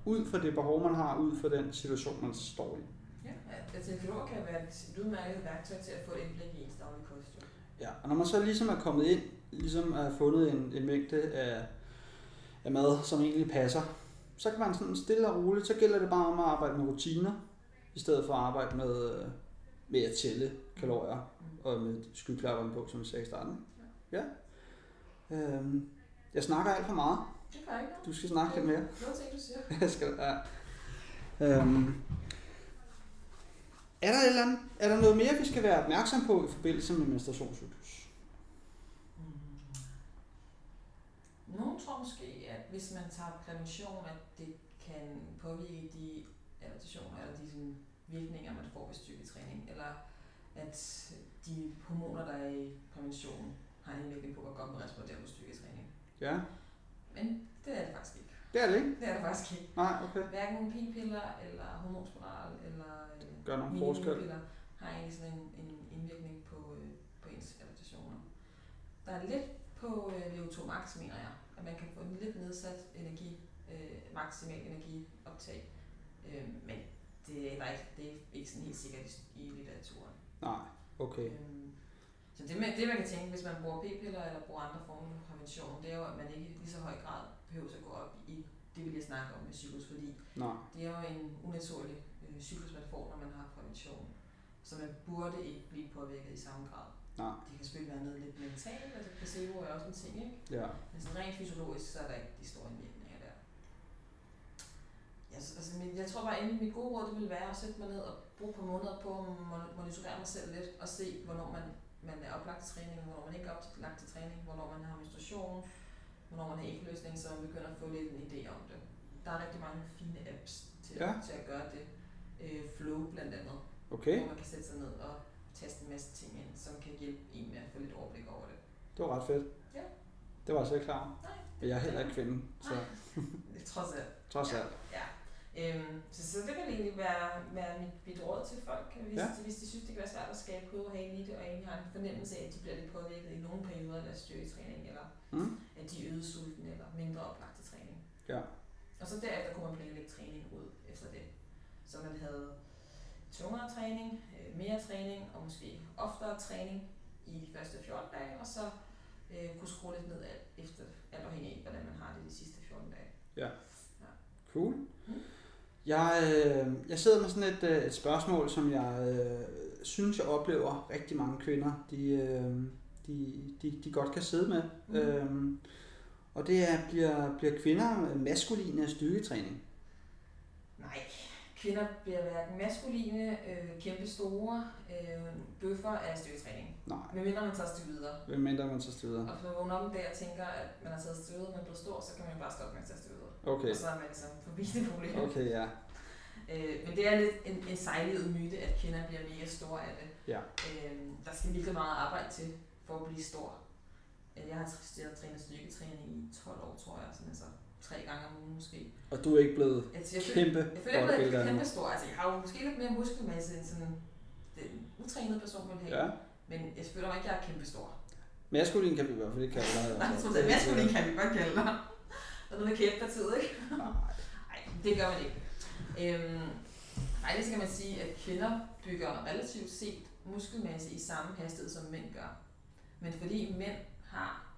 ud fra det behov, man har, ud fra den situation, man står i. Ja, altså kalorier kan være et udmærket værktøj til at få et indblik i ens daglige kost. Ja, og når man så ligesom er kommet ind, ligesom er fundet en, en mængde af, af mad, som egentlig passer, så kan man sådan stille og roligt, så gælder det bare om at arbejde med rutiner, i stedet for at arbejde med, øh, med at tælle kalorier, og med skyklapperne på, som vi sagde i starten. Ja. ja. Øhm, jeg snakker alt for meget. Det gør ikke Du skal snakke lidt mere. Noget ting, du siger. Jeg skal, ja. Øhm, er der, et eller andet, er der noget mere, vi skal være opmærksom på i forbindelse med menstruationscyklus? Nogle tror måske, at hvis man tager prævention, at det kan påvirke de adaptationer eller de sådan, virkninger, man får ved styrketræning, eller at de hormoner, der er i prævention, har en indvirkning på, hvor godt man responderer på styrketræning. Ja. Men det er det faktisk ikke. Det er det ikke? Det er det faktisk ikke. Nej, okay. Hverken p-piller eller hormonspiral eller øh, Gør nogen forskel. har egentlig sådan en, en indvirkning på, øh, på ens adaptationer. Der er lidt på øh, VO2 max, mener jeg, at man kan få en lidt nedsat energi, øh, maksimal energioptag. Øh, men det er, der ikke, det er ikke sådan helt sikkert i, litteraturen. Nej, okay. Øhm, så det, man, det man kan tænke, hvis man bruger p-piller eller bruger andre former for prævention, det er jo, at man ikke i lige så høj grad behøver at gå op i det, vi lige snakker om med cyklus, fordi Nej. det er jo en unaturlig øh, cyklus, man får, når man har prævention. Så man burde ikke blive påvirket i samme grad. Nej. Det kan selvfølgelig være noget lidt mentalt, altså placebo er også en ting, ikke? Ja. Men sådan rent fysiologisk, så er der ikke de store indvirkninger der. Ja, så, altså, min, jeg tror bare, at mit gode råd det vil være at sætte mig ned og bruge et par måneder på at mon- monitorere mig selv lidt og se, hvornår man, man er oplagt til træning, hvornår man ikke er oplagt til træning, hvornår man har menstruation, hvornår man har ægløsning, så man begynder at få lidt en idé om det. Der er rigtig mange fine apps til, Ja. til at gøre det. Øh, Flow blandt andet, Okay, hvor man kan sætte sig ned og taste en masse ting ind, som kan hjælpe en med at få lidt overblik over det. det var ret fedt. Ja. Det var jeg så ikke klar. Nej, Men jeg er heller ikke kvinde, så Det trods alt. trods Ja. alt. Ja. Øhm, så, så det vil egentlig være, være mit, mit råd til folk, hvis, Ja. ja. hvis de synes, det kan være svært at skabe hoved og hale i det, og egentlig har en fornemmelse af, at de bliver lidt påvirket i nogle perioder af deres styrketræning, eller Mm. at de er øget sulten, eller mindre oplagt til træning. Ja. Og så derefter kunne man planlægge træning ud efter det. Så man havde tungere træning, øh, mere træning, og måske oftere træning i de første 14 dage, og så øh, kunne skrue lidt ned alt, efter, alt afhængig af, hvordan man har det de sidste 14 dage. Cool. Mm. Jeg, øh, jeg sidder med sådan et, øh, et spørgsmål, som jeg øh, synes, jeg oplever rigtig mange kvinder, de, øh, de, de, de godt kan sidde med. Mm. Øhm, og det er, bliver, bliver kvinder maskuline af styrketræning. Nej, kvinder bliver hverken maskuline, øh, kæmpe store, øh, bøffer af styrketræning. Nej, Medmindre man tager videre. hvem mindre man så videre. Og hvis man vågner op en dag og tænker, at man har taget støvet, men er blevet stor, så kan man bare stoppe med at tage støvet. Okay, Og så er man ligesom forbi det problem. okay, ja. Øh, men det er lidt en, en sejlivet myte, at kvinder bliver mega store af det. Ja. Øh, der skal virkelig meget arbejde til for at blive stor. Øh, Jeg har tr- trænet styrketræning i 12 år, tror jeg, sådan altså tre gange om ugen måske. Og du er ikke blevet Altså, jeg føler, kæmpe jeg føler, jeg er blevet kæmpe stor. Altså, jeg har jo måske lidt mere muskelmasse end sådan den utrænede person vil have. Ja. Men jeg føler mig ikke, jeg er kæmpe stor. Maskulin kan vi i hvert fald ikke kalde dig. Nej, jeg er maskulin kan vi godt kalde dig. Og noget med kæbepartiet, ikke? Nej. Nej, det gør man ikke. Øhm, faktisk kan man sige, at kvinder bygger relativt set muskelmasse i samme hastighed, som mænd gør. Men fordi mænd har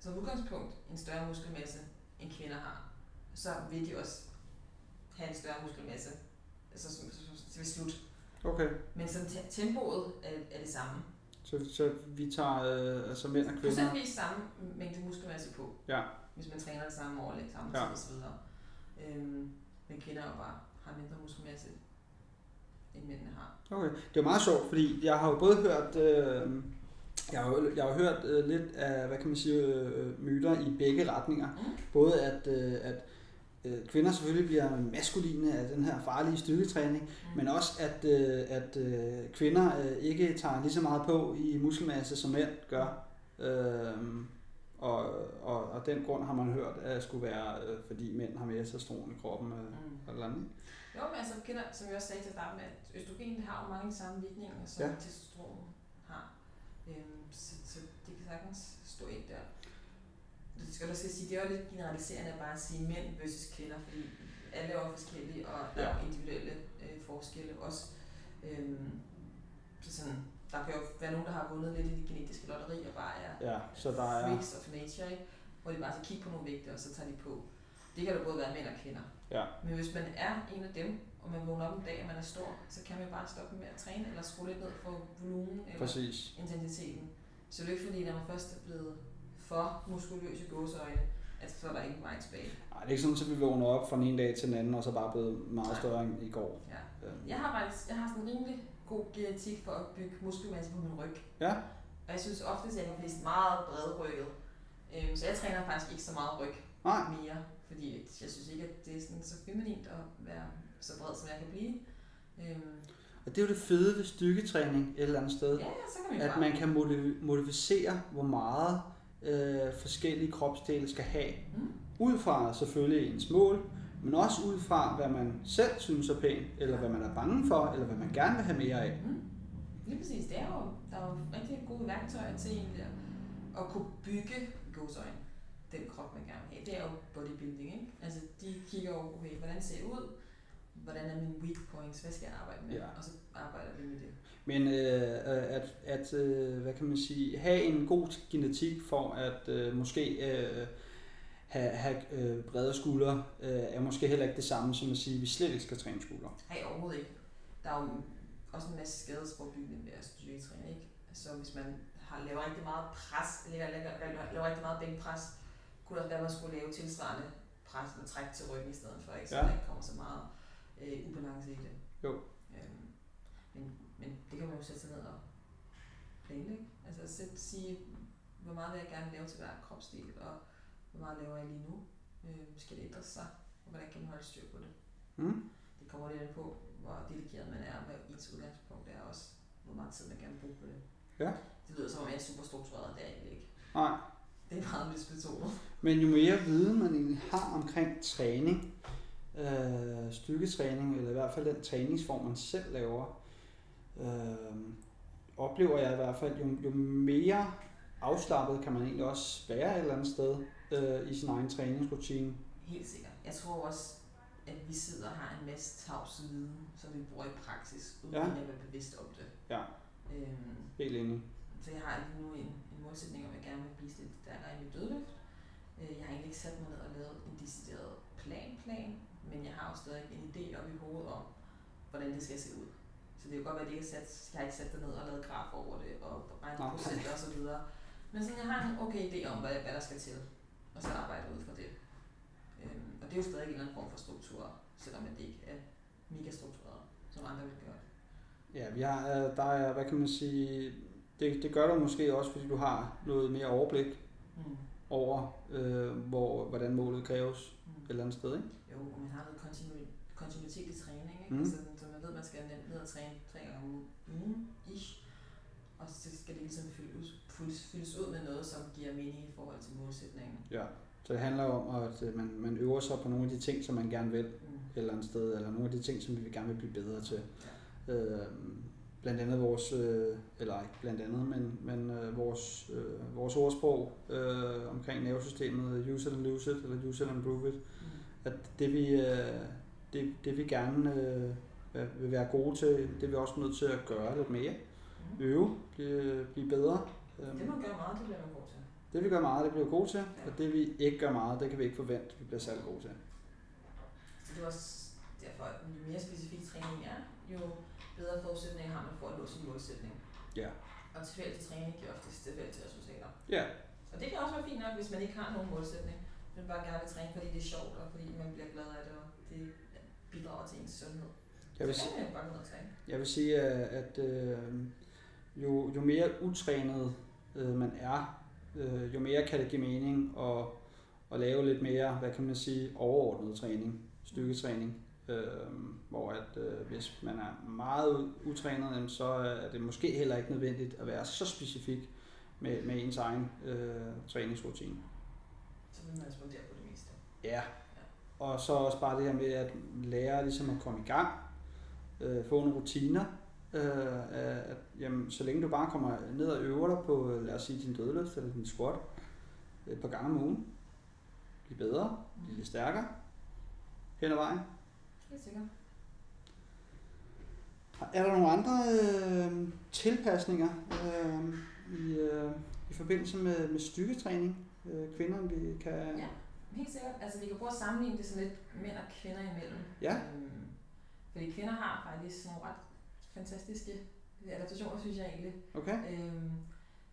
som udgangspunkt en større muskelmasse, end kvinder har, så vil de også have en større muskelmasse altså som, som, som, ved slut. Okay, Men sådan te- tempoet er, er det samme. så, så vi tager øh, altså mænd og kvinder. Procentvis samme mængde muskelmasse på, Ja, hvis man træner det samme overlæg, samme Ja. tid osv. Øhm, men kvinder jo bare har mindre muskelmasse, end mændene har. okay. Det er meget sjovt, fordi jeg har jo både hørt øh, Jeg har jo, jeg har hørt øh, lidt af, hvad kan man sige, øh, myter i begge retninger. Mm. Både at, øh, at øh, kvinder selvfølgelig bliver maskuline af den her farlige styrketræning, Mm. men også at, øh, at øh, kvinder øh, ikke tager lige så meget på i muskelmasse, som mænd gør. Øh, og, og, og den grund har man hørt, at skulle være, øh, fordi mænd har mere testosteron i kroppen. Øh, Mm. eller andet. Jo, men altså kender, som jeg også sagde til med, at østrogen har jo mange samme virkninger, som ja. testosteron har. Øhm, så, så det kan sagtens stå ind der. Det skal skal sige, det er jo lidt generaliserende at bare sige mænd versus kvinder, fordi alle er jo forskellige, og der er jo individuelle øh, forskelle også. Øhm, så sådan, der kan jo være nogen, der har vundet lidt i det genetiske lotteri, og bare er Ja, så der er... freaks of nature, ikke? hvor de bare skal kigge på nogle vægte, og så tager de på. Det kan jo både være mænd og kvinder. Ja. Men hvis man er en af dem, og man vågner op en dag, og man er stor, så kan man bare stoppe med at træne, eller skrue lidt ned for volumen eller Præcis. intensiteten. Så det er jo ikke fordi, når man først er blevet for muskuløs i gåseøjne, at så er der ingen vej tilbage. Ej, det er ikke sådan, at vi vågner op fra den ene dag til den anden, og så bare blevet meget Nej. større end i går. Ja. Jeg har faktisk jeg har sådan en rimelig god genetik for at bygge muskelmasse på min ryg. Ja, Og jeg synes ofte, at jeg kan blive meget bredrykket. Øhm, så jeg træner faktisk ikke så meget ryg nej, mere, fordi jeg synes ikke, at det er sådan så feminint at være så bred, som jeg kan blive. Øhm, og det er jo det fede ved styrketræning et eller andet sted. ja, ja, så kan man At man kan modi- modificere, hvor meget øh, forskellige kropsdele skal have. Mm. Ud fra selvfølgelig ens mål, men også ud fra, hvad man selv synes er pænt, eller hvad man er bange for, eller hvad man gerne vil have mere af. Mm. Lige præcis, det er jo, der er jo rigtig gode værktøjer til egentlig at, at kunne bygge i gåsøjne den krop, man gerne vil have. Det er jo bodybuilding, ikke? Altså, de kigger over, okay, hvordan ser jeg ud? Hvordan er mine weak points? Hvad skal jeg arbejde med? Ja. Og så arbejder vi med det. Men øh, øh, at, at øh, hvad kan man sige, have en god genetik for at øh, måske øh, have, have øh, brede skuldre, øh, er måske heller ikke det samme som at sige, at vi slet ikke skal træne skuldre. Nej, overhovedet ikke. Der er jo også en masse skadesforebyggende ved at styrketræne, ikke? Så hvis man har lavet rigtig meget pres, eller laver, laver, laver rigtig meget bænkpres, kunne det også være, at man skulle lave tilsvarende pres med træk til ryggen i stedet for, ikke? Så ja. der ikke kommer så meget øh, ubalance i det. Jo. Øhm, men, men det kan man jo sætte sig ned og planlægge. Altså sæt, sige, hvor meget vil jeg gerne lave til hver kropsdel, og hvor meget laver jeg lige nu? Øh, skal det ændre sig? Og hvordan kan man holde styr på det? Mm? Det kommer lidt på, hvor dedikeret man er, hvad ens udgangspunkt er også, hvor meget tid man gerne bruge på det. Ja. Det lyder som om, jeg er super struktureret, det er egentlig ikke. Nej, Det er meget lystbetonet. men jo mere viden man egentlig har omkring træning, øh, styrketræning, eller i hvert fald den træningsform, man selv laver, øh, oplever jeg i hvert fald, jo, jo mere afslappet kan man egentlig også være et eller andet sted øh, i sin egen træningsrutine. Helt sikkert. Jeg tror også, at vi sidder og har en masse tavs viden, som vi bruger i praksis, uden Ja. at være bevidst om det. Ja. Øhm, Helt enig. så jeg har lige nu en, en målsætning om, at jeg gerne vil blive lidt stærkere i mit dødløft. Øh, jeg har egentlig ikke sat mig ned og lavet en decideret plan-plan, men jeg har jo stadig en idé op i hovedet om, hvordan det skal se ud. Så det kan godt være, at jeg, ikke har sat, jeg har ikke sat det ned og lavet graf over det, og regnet Nej. procenter og så videre. Men sådan, jeg har en okay idé om, hvad, hvad der skal til, og så arbejder ud fra det. Øhm, og det er jo stadig en eller anden form for struktur, selvom det ikke er mega struktureret, som andre vil gøre. Ja, vi har, øh, der er, hvad kan man sige, det, det gør du måske også, fordi du har noget mere overblik Mm. over, øh, hvor, hvordan målet kræves Mm. et eller andet sted, ikke? Jo, og man har noget kontinu- kontinuitet i træning, ikke? Mm. Altså, så man ved, at man skal ned, og træne tre gange om ugen, ish. Og så skal det ligesom fyldes, fyldes, fyldes ud med noget, som giver mening i forhold til målsætningen. Ja. Så det handler om, at øh, man, man øver sig på nogle af de ting, som man gerne vil Mm. eller andet sted, eller nogle af de ting, som vi gerne vil blive bedre til. Øh, blandt andet vores, øh, eller ikke blandt andet, men, men øh, vores, øh, vores ordsprog øh, omkring nervesystemet, use it and lose it, eller use it and prove it. At det vi, øh, det, det vi gerne øh, vil være gode til, det er vi også nødt til at gøre lidt mere. Mm. Øve, blive, blive bedre. Det man gør meget, det bliver man god til. Det vi gør meget, det bliver vi gode til, og det vi ikke gør meget, det kan vi ikke forvente, vi bliver særlig gode til. Så det er også derfor, at jo mere specifik træning er, jo bedre forudsætninger har man for at nå sin målsætning. Ja. Og tilfældig træning giver oftest tilfældige resultater. Ja, Og det kan også være fint nok, hvis man ikke har nogen målsætning, men bare gerne vil træne, fordi det er sjovt, og fordi man bliver glad af det, og det bidrager til ens sundhed. jeg vil, så si- kan man bare ned og træne. jeg vil sige, at, at øh, jo, jo mere utrænet øh, man er, øh, jo mere kan det give mening at, at lave lidt mere, hvad kan man sige, overordnet træning, styrketræning. Øh, hvor at øh, hvis man er meget utrænet, så er det måske heller ikke nødvendigt at være så specifik med, med ens egen øh, træningsrutine. Så vil man respondere på det meste. Ja, og så også bare det her med at lære ligesom at komme i gang, øh, få nogle rutiner, øh, at jamen, så længe du bare kommer ned og øver dig på, øh, lad os sige, din dødløft eller din squat, et par gange om ugen, blive bedre, blive lidt stærkere hen ad vejen. Helt sikkert. Er der nogle andre øh, tilpasninger øh, i, øh, i forbindelse med, med styrketræning, øh, kvinder, vi kan... Ja, helt sikkert. Altså vi kan prøve at sammenligne det sådan lidt mænd og kvinder imellem. Ja. Øhm, fordi kvinder har faktisk nogle ret fantastiske adaptationer, synes jeg egentlig. Okay, Øhm,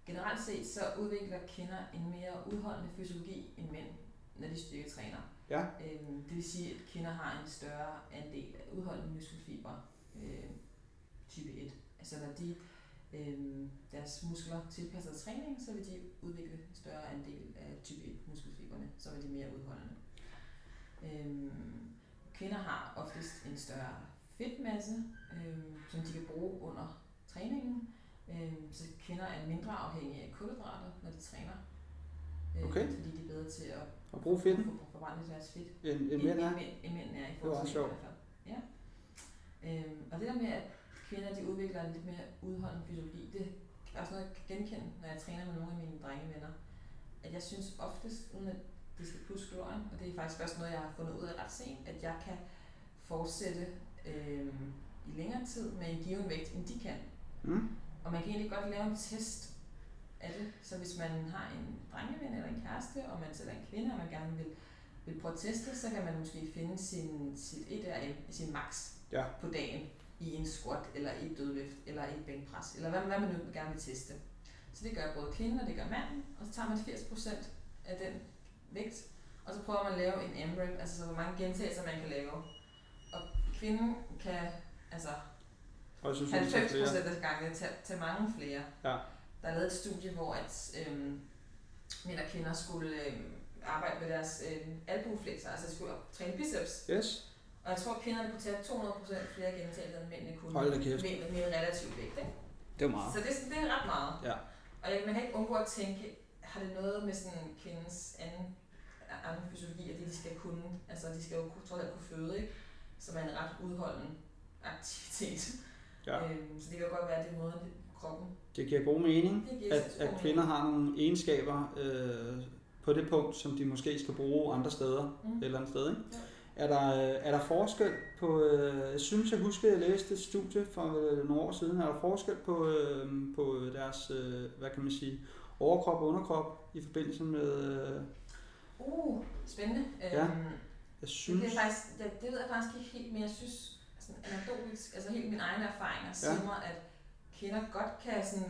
generelt set så udvikler kvinder en mere udholdende fysiologi end mænd, når de styrketræner. ja, Øhm, det vil sige, at kvinder har en større andel af udholdende muskelfibre, øh, type 1. Altså når de øh, deres muskler tilpasser træning, så vil de udvikle større andel af type 1 muskelfibrene, så vil de mere udholdende. Øhm, kvinder har oftest en større fedtmasse, øh, som de kan bruge under træningen, øh, så kvinder er mindre afhængige af kulhydrater, når de træner. Øh, Okay. Fordi de er bedre til at og bruge fedten, for- forbrænde deres fedt. end, end mænd er. End, mænd, end mænd er i Det forhold til i hvert fald. Ja. Øhm, og det der med, at kvinder de udvikler en lidt mere udholdende fysiologi, det er også noget, jeg kan genkende, når jeg træner med nogle af mine drengevenner. At jeg synes oftest, uden at det skal puske glorien, og det er faktisk først noget, jeg har fundet ud af ret sent, at jeg kan fortsætte øhm, i længere tid med en given vægt, end de kan. Mm. Og man kan egentlig godt lave en test af det. Så hvis man har en drengeven eller en kæreste, og man selv er en kvinde, og man gerne vil, vil prøve at teste, så kan man måske finde sin, sit 1RM, sin max Ja. på dagen i en squat, eller i et dødløft, eller i et bænkpres, eller hvad, hvad man nu gerne vil teste. Så det gør både kvinden, og det gør manden, og så tager man 80% af den vægt, og så prøver man at lave en AMRAP, altså så hvor mange gentagelser man kan lave. Og kvinden kan, altså Og jeg synes, 90 flere. procent af gangene til, til mange flere. Ja. Der er lavet et studie, hvor at, øhm, mænd og kvinder skulle øhm, arbejde med deres øhm, albueflexer, altså skulle træne biceps. Yes. Og jeg tror, at kvinderne kunne tage 200 procent flere gentagelser, end mændene kunne. Hold da kæft. Med, med en relativ vægt, ikke? Det var meget. Så det, er sådan- det er ret meget. Ja. Og jeg, man kan ikke undgå at tænke, har det noget med sådan kvindens anden, anden fysiologi, at det de skal kunne, altså de skal jo kunne- trods alt kunne føde, ikke? Som er en ret udholdende aktivitet. Ja. Øhm, så det kan godt være, at det er måden, det- kroppen Det giver god mening, det giver at, sindssygt god at kvinder har nogle egenskaber øh, på det punkt, som de måske skal bruge andre steder, Mm. et eller andet sted. Ikke? Ja. Er, der, øh, er der forskel på, øh, jeg synes jeg husker, jeg læste et studie for øh, nogle år siden, er der forskel på, øh, på deres, øh, hvad kan man sige, overkrop og underkrop i forbindelse med, øh, Uh, spændende. Ja, Øhm, jeg det, synes, er faktisk, det, det ved jeg faktisk ikke helt, men jeg synes, sådan anekdotisk, altså helt mine egne erfaringer siger Ja. mig, at kvinder godt kan sådan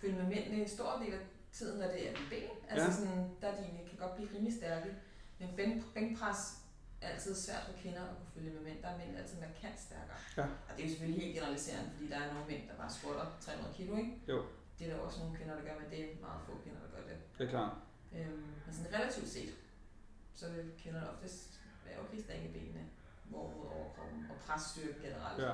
følge med mændene en stor del af tiden, når det er ben. Altså Ja. sådan, der de kan godt blive rimelig stærke. Men bænk, bænkpres altid svært for kvinder at kunne følge med mænd. Der er mænd altid markant stærkere. Ja. Og det er jo selvfølgelig helt generaliserende, fordi der er nogle mænd, der bare squatter 300 kilo, ikke? Jo. Det er der også nogle kvinder, der gør, men det er meget få kvinder, der gør det. det er klart. Øhm, men sådan relativt set, så vil kvinderne oftest være okay stærke i benene, hvorimod overkroppen og presstyrke generelt. Ja.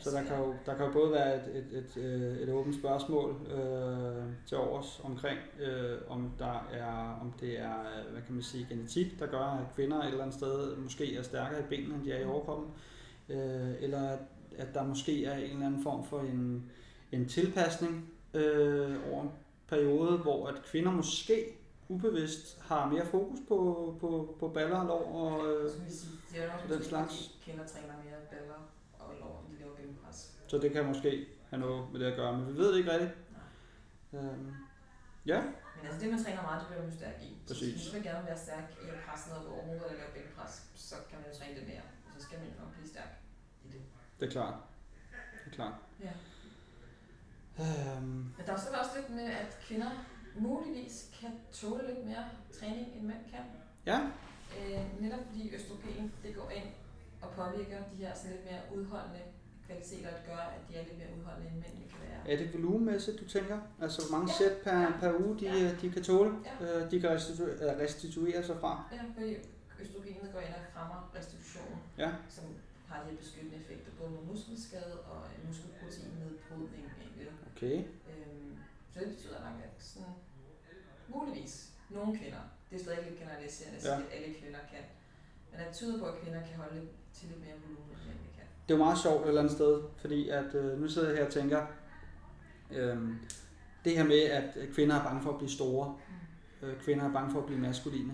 Så der kan, jo, der kan jo både være et, et, et, øh, et åbent spørgsmål øh, til overs omkring, øh, om der er, om det er, øh, hvad kan man sige, genetik, der gør, at kvinder et eller andet sted måske er stærkere i benene, end de er i overkroppen, øh, eller at, at der måske er en eller anden form for en, en tilpasning øh, over en periode, hvor at kvinder måske ubevidst har mere fokus på, på, på baller og lår og, øh, sige, den slags. kvinder træner mere baller og lår, end de laver bænkpres. Så det kan måske have noget med det at gøre, men vi ved det ikke rigtigt. Øhm, ja, Men altså det, man træner meget, det bliver man stærk i. Så Præcis. hvis man gerne vil være stærk i at presse noget på overhovedet eller lave bænkpres, så kan man jo træne det mere. Og så skal man jo nok blive stærk i det. det er klart. Det er klart. Ja. Øhm, Men der er så også lidt med, at kvinder muligvis kan tåle lidt mere træning, end mænd kan. ja, Øh, netop fordi østrogen det går ind og påvirker de her sådan lidt mere udholdende kvaliteter, der gør, at de er lidt mere udholdende, end mænd kan være. Er det volumenmæssigt, du tænker? Altså, hvor mange Ja. sæt per, Ja. per uge, de, Ja. de kan tåle, Ja. øh, de kan restituere, øh, restituere sig fra? Ja, fordi østrogenet går ind og fremmer restitution, Ja. som har de her beskyttende effekter, både mod muskelskade og muskelproteinnedbrydning. Ikke? Okay. Øhm, så det betyder nok, at sådan, muligvis nogle kvinder, det er stadig lidt generaliserende at sige, Ja. at alle kvinder kan, men det tyder på, at kvinder kan holde til lidt mere volumen, end. Det er jo meget sjovt et eller andet sted, fordi at, øh, nu sidder jeg her og tænker, øh, det her med, at kvinder er bange for at blive store, øh, kvinder er bange for at blive maskuline.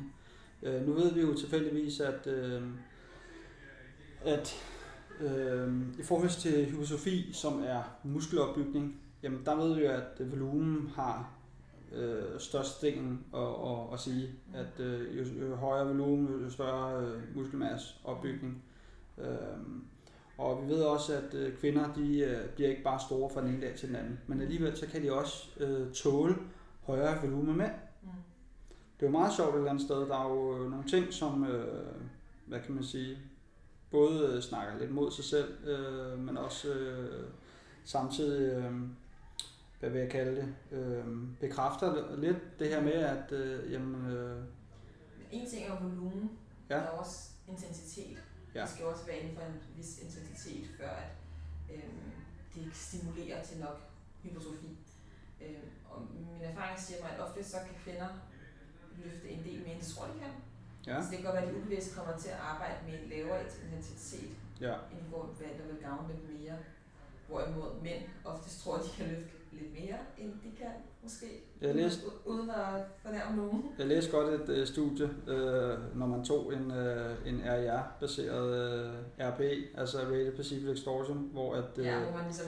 Øh, nu ved vi jo tilfældigvis, at, øh, at øh, i forhold til hypotrofi, som er muskelopbygning, jamen der ved vi jo, at øh, volumen har øh, størstedelen at, at, at sige, at øh, jo, jo højere volumen, jo større øh, muskelmasse opbygning. Øh, og vi ved også, at øh, kvinder de øh, bliver ikke bare store fra den ene dag til den anden, men alligevel så kan de også øh, tåle højere volumen mænd. Mm. Det er jo meget sjovt et eller andet sted. Der er jo øh, nogle ting, som, øh, hvad kan man sige, både øh, snakker lidt mod sig selv, øh, men også øh, samtidig, øh, hvad vil jeg kalde det, øh, bekræfter lidt det her med, at øh, jamen, øh, en ting er jo volumen, Ja. der er også intensitet. Ja. Det skal også være inden for en vis intensitet, før at øhm, det ikke stimulerer til nok hypertrofi. Øhm, og min erfaring siger mig, at ofte så kan kvinder løfte en del mere, end de tror, de kan. ja, Så det kan godt være, at de ubevidst kommer til at arbejde med en lavere intensitet, ja, end i forhold til, hvad der vil gavne dem mere. Hvorimod mænd oftest tror, at de kan løfte lidt mere, end de kan, måske. Jeg læste- Uden- at fornærme nogen. Jeg læste godt et øh, studie, øh, når man tog en, øh, en RIR-baseret øh, RP, altså Rated Pacific Extortion, hvor at... Øh, Ja, hvor man ligesom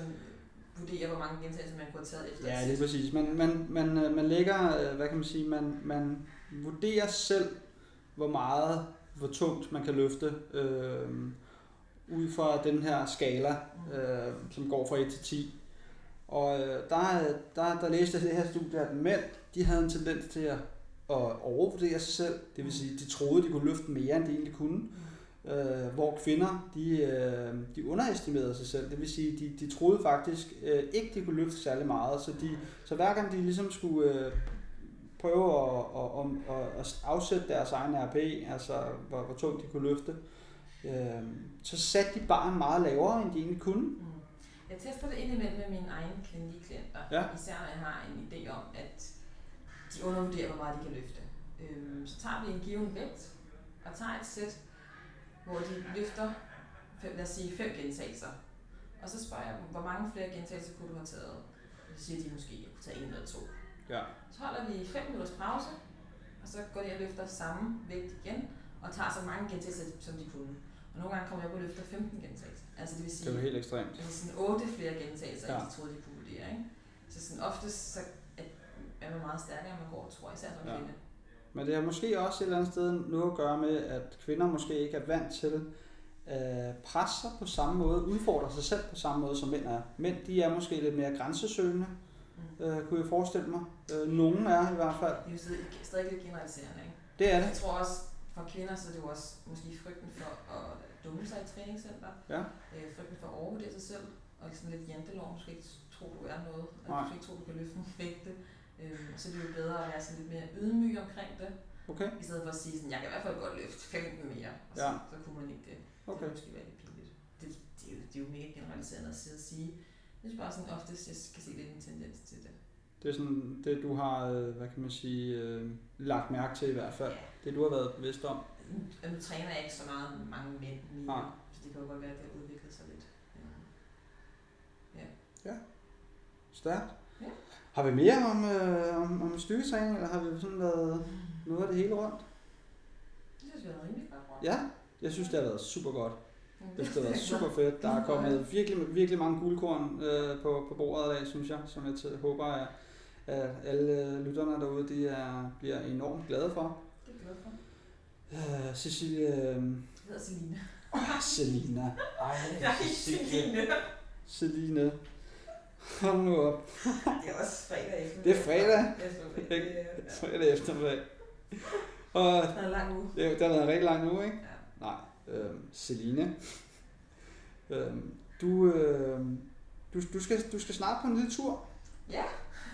vurderer, hvor mange gentagelser man kunne have taget efter. Ja, lige præcis. Man, man, man, øh, man lægger, øh, hvad kan man sige, man, man vurderer selv, hvor meget, hvor tungt man kan løfte, øh, ud fra den her skala, øh, som går fra 1 til 10. Og øh, der, der, der læste jeg det her studie, at mænd, de havde en tendens til at, at overvurdere sig selv. Det vil sige, de troede, de kunne løfte mere, end de egentlig kunne. Mm. Øh, hvor kvinder, de, øh, de underestimerede sig selv. Det vil sige, de, de troede faktisk øh, ikke, de kunne løfte særlig meget. Så, de, så hver gang de ligesom skulle øh, prøve at, at, at, at afsætte deres egen RP, altså hvor, hvor tungt de kunne løfte, øh, så satte de barn meget lavere, end de egentlig kunne. Mm. Jeg tester det indimellem med mine egne kvindelige klienter, Ja. især når jeg har en idé om, at de undervurderer, hvor meget de kan løfte. Øhm, så tager vi en given vægt og tager et sæt, hvor de løfter, fem, lad os sige, fem gentagelser. Og så spørger jeg dem, hvor mange flere gentagelser kunne du have taget? Så siger de måske, at jeg kunne tage en eller to. Ja. Så holder vi 5 minutters pause, og så går de og løfter samme vægt igen, og tager så mange gentagelser, som de kunne. Og nogle gange kommer jeg op og løfter 15 gentagelser. Altså det vil sige, Det var helt ekstremt. det er sådan 8 flere gentagelser, ja. End de troede, de kunne vurdere. Ikke? Så sådan oftest så er man meget stærkere, end man går og tror, især som Ja. kvinde. Men det har måske også et eller andet sted noget at gøre med, at kvinder måske ikke er vant til at presse sig på samme måde, udfordre sig selv på samme måde, som mænd er. Mænd, de er måske lidt mere grænsesøgende, Mm. øh, kunne jeg forestille mig. Øh, nogen er i hvert fald. Det er jo stadig lidt generaliserende. Ikke? Det er det. Jeg tror også, for kvinder, så er det jo også måske frygten for at dumme sig i træningscenter. Ja. Øh, frygten for at overvurdere sig selv. Og sådan lidt jantelov, måske ikke tro, du er noget. Og Nej. måske ikke tro, du kan løfte en vægte. Øh, så det er jo bedre at være sådan lidt mere ydmyg omkring det. Okay, I stedet for at sige sådan, jeg kan i hvert fald godt løfte 15 mere. Og så, Ja. så kunne man ikke det. Det okay. kan måske være lidt pinligt. Det, det, er jo, det er jo mega generaliserende at sidde og sige. Jeg synes bare sådan oftest, jeg kan se lidt en tendens til det. Det er sådan det, du har, øh, hvad kan man sige, øh, lagt mærke til i hvert fald. Ja. Det, du har været bevidst om. Og nu træner jeg ikke så meget mange mænd mere, Nej. så det kan jo godt være, at det har udviklet sig lidt. Ja. Stærkt. Ja. Har vi mere om, øh, om, om styrketræning, eller har vi sådan været noget af det hele rundt? Det synes jeg er rimelig godt rundt. Ja, jeg synes, det har været super godt. Mm, det har været er super fedt. Der er Mm. kommet virkelig, virkelig mange guldkorn øh, på, på bordet i dag, synes jeg, som jeg t- håber, at, at alle lytterne derude de er, bliver enormt glade for. Det er jeg glad for. Øh, Cecilie... Øh, Jeg hedder Celine. åh, Selina. Ej, Jeg er ikke Celine. Celine. Hold nu op. Det er også fredag efter. Det er fredag. Det. Er- Fredag eftermiddag. Og Det er en lang uge. det, det har været en rigtig lang uge, ikke? Ja. Nej. Øh, Celine. Øh, du, øh, du, du, skal, du skal snart på en lille tur. Ja.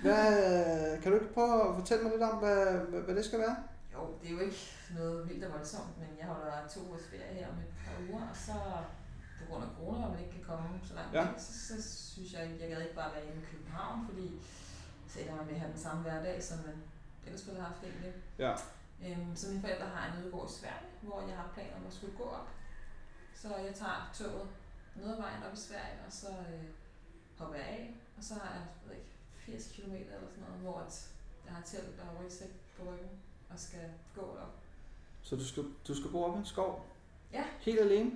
Hvad, kan du ikke prøve at fortælle mig lidt om, hvad, hvad, hvad det skal være? Jo, det er jo ikke noget vildt og voldsomt, men jeg holder to ugers ferie her om et par uger, og så på grund af corona, hvor man ikke kan komme så langt Ja. så, så, synes jeg, jeg gad ikke bare være inde i København, fordi så ender man med at have den samme hverdag, som man ellers ville have haft egentlig. Ja. Øhm, så mine forældre har en udgård i Sverige, hvor jeg har planer om at skulle gå op. Så jeg tager toget ned ad vejen op i Sverige, og så øh, hopper jeg af, og så har jeg, ved ikke, 80 km eller sådan noget, hvor jeg har telt og rygsæk på ryggen og skal gå op. Så du skal, du skal bo op i en skov? Ja. Helt alene?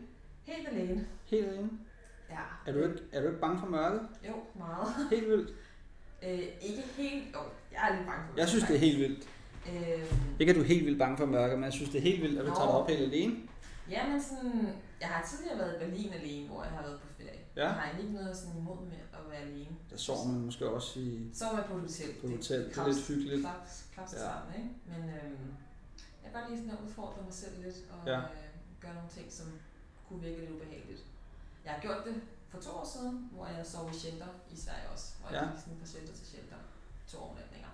Helt alene. Helt alene? Ja. Er du ikke, er du ikke bange for mørket? Jo, meget. Helt vildt. Øh, ikke helt, jo, jeg er lidt bange for Jeg synes, det er helt vildt. Øh, Ikke at du er helt vildt bange for mørket, men jeg synes, det er helt vildt, at du Nå. tager dig op helt alene. ja, men sådan, jeg har tidligere været i Berlin alene, hvor jeg har været på ferie. Ja. Jeg har egentlig ikke noget sådan imod med at være alene. Der sover man måske også i, Så er man på et hotel. på hotel. Det er lidt hyggeligt. Klaps, klaps Ja. sammen, ikke? Men øhm, kan godt lige sådan at udfordre mig selv lidt og Ja. ja. øh, gøre nogle ting, som kunne virke lidt ubehageligt. Jeg har gjort det for to år siden, hvor jeg sov i shelter i Sverige også. Hvor Ja. jeg gik sådan fra shelter til shelter. To overnatninger.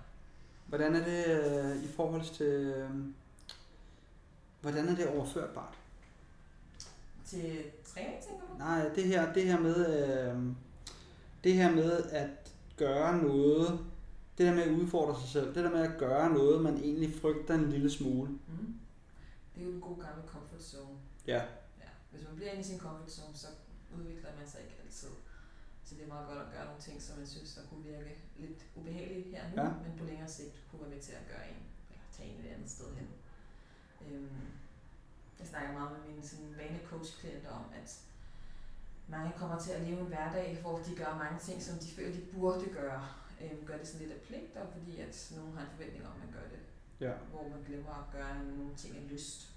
Hvordan er det øh, i forhold til... Øh, hvordan er det overførbart? Til træning, tænker du? Nej, det her, det her med... Øh, det her med at gøre noget... Det der med at udfordre sig selv. Det der med at gøre noget, man egentlig frygter en lille smule. Mm. Det er jo en god gammel comfort zone. Ja. Ja. Hvis man bliver inde i sin comfort zone, så udvikler man sig ikke altid. Så det er meget godt at gøre nogle ting, som man synes, der kunne virke lidt ubehageligt her nu, Ja. men på længere sigt kunne være med til at gøre en, eller tage en et andet sted hen. Øhm, jeg snakker meget med mine sådan, vanecoach-klienter om, at mange kommer til at leve en hverdag, hvor de gør mange ting, som de føler, de burde gøre. Øhm, gør det sådan lidt af pligt, og fordi at nogen har en forventning om, at man gør det Ja. hvor man glemmer at gøre nogle ting af lyst.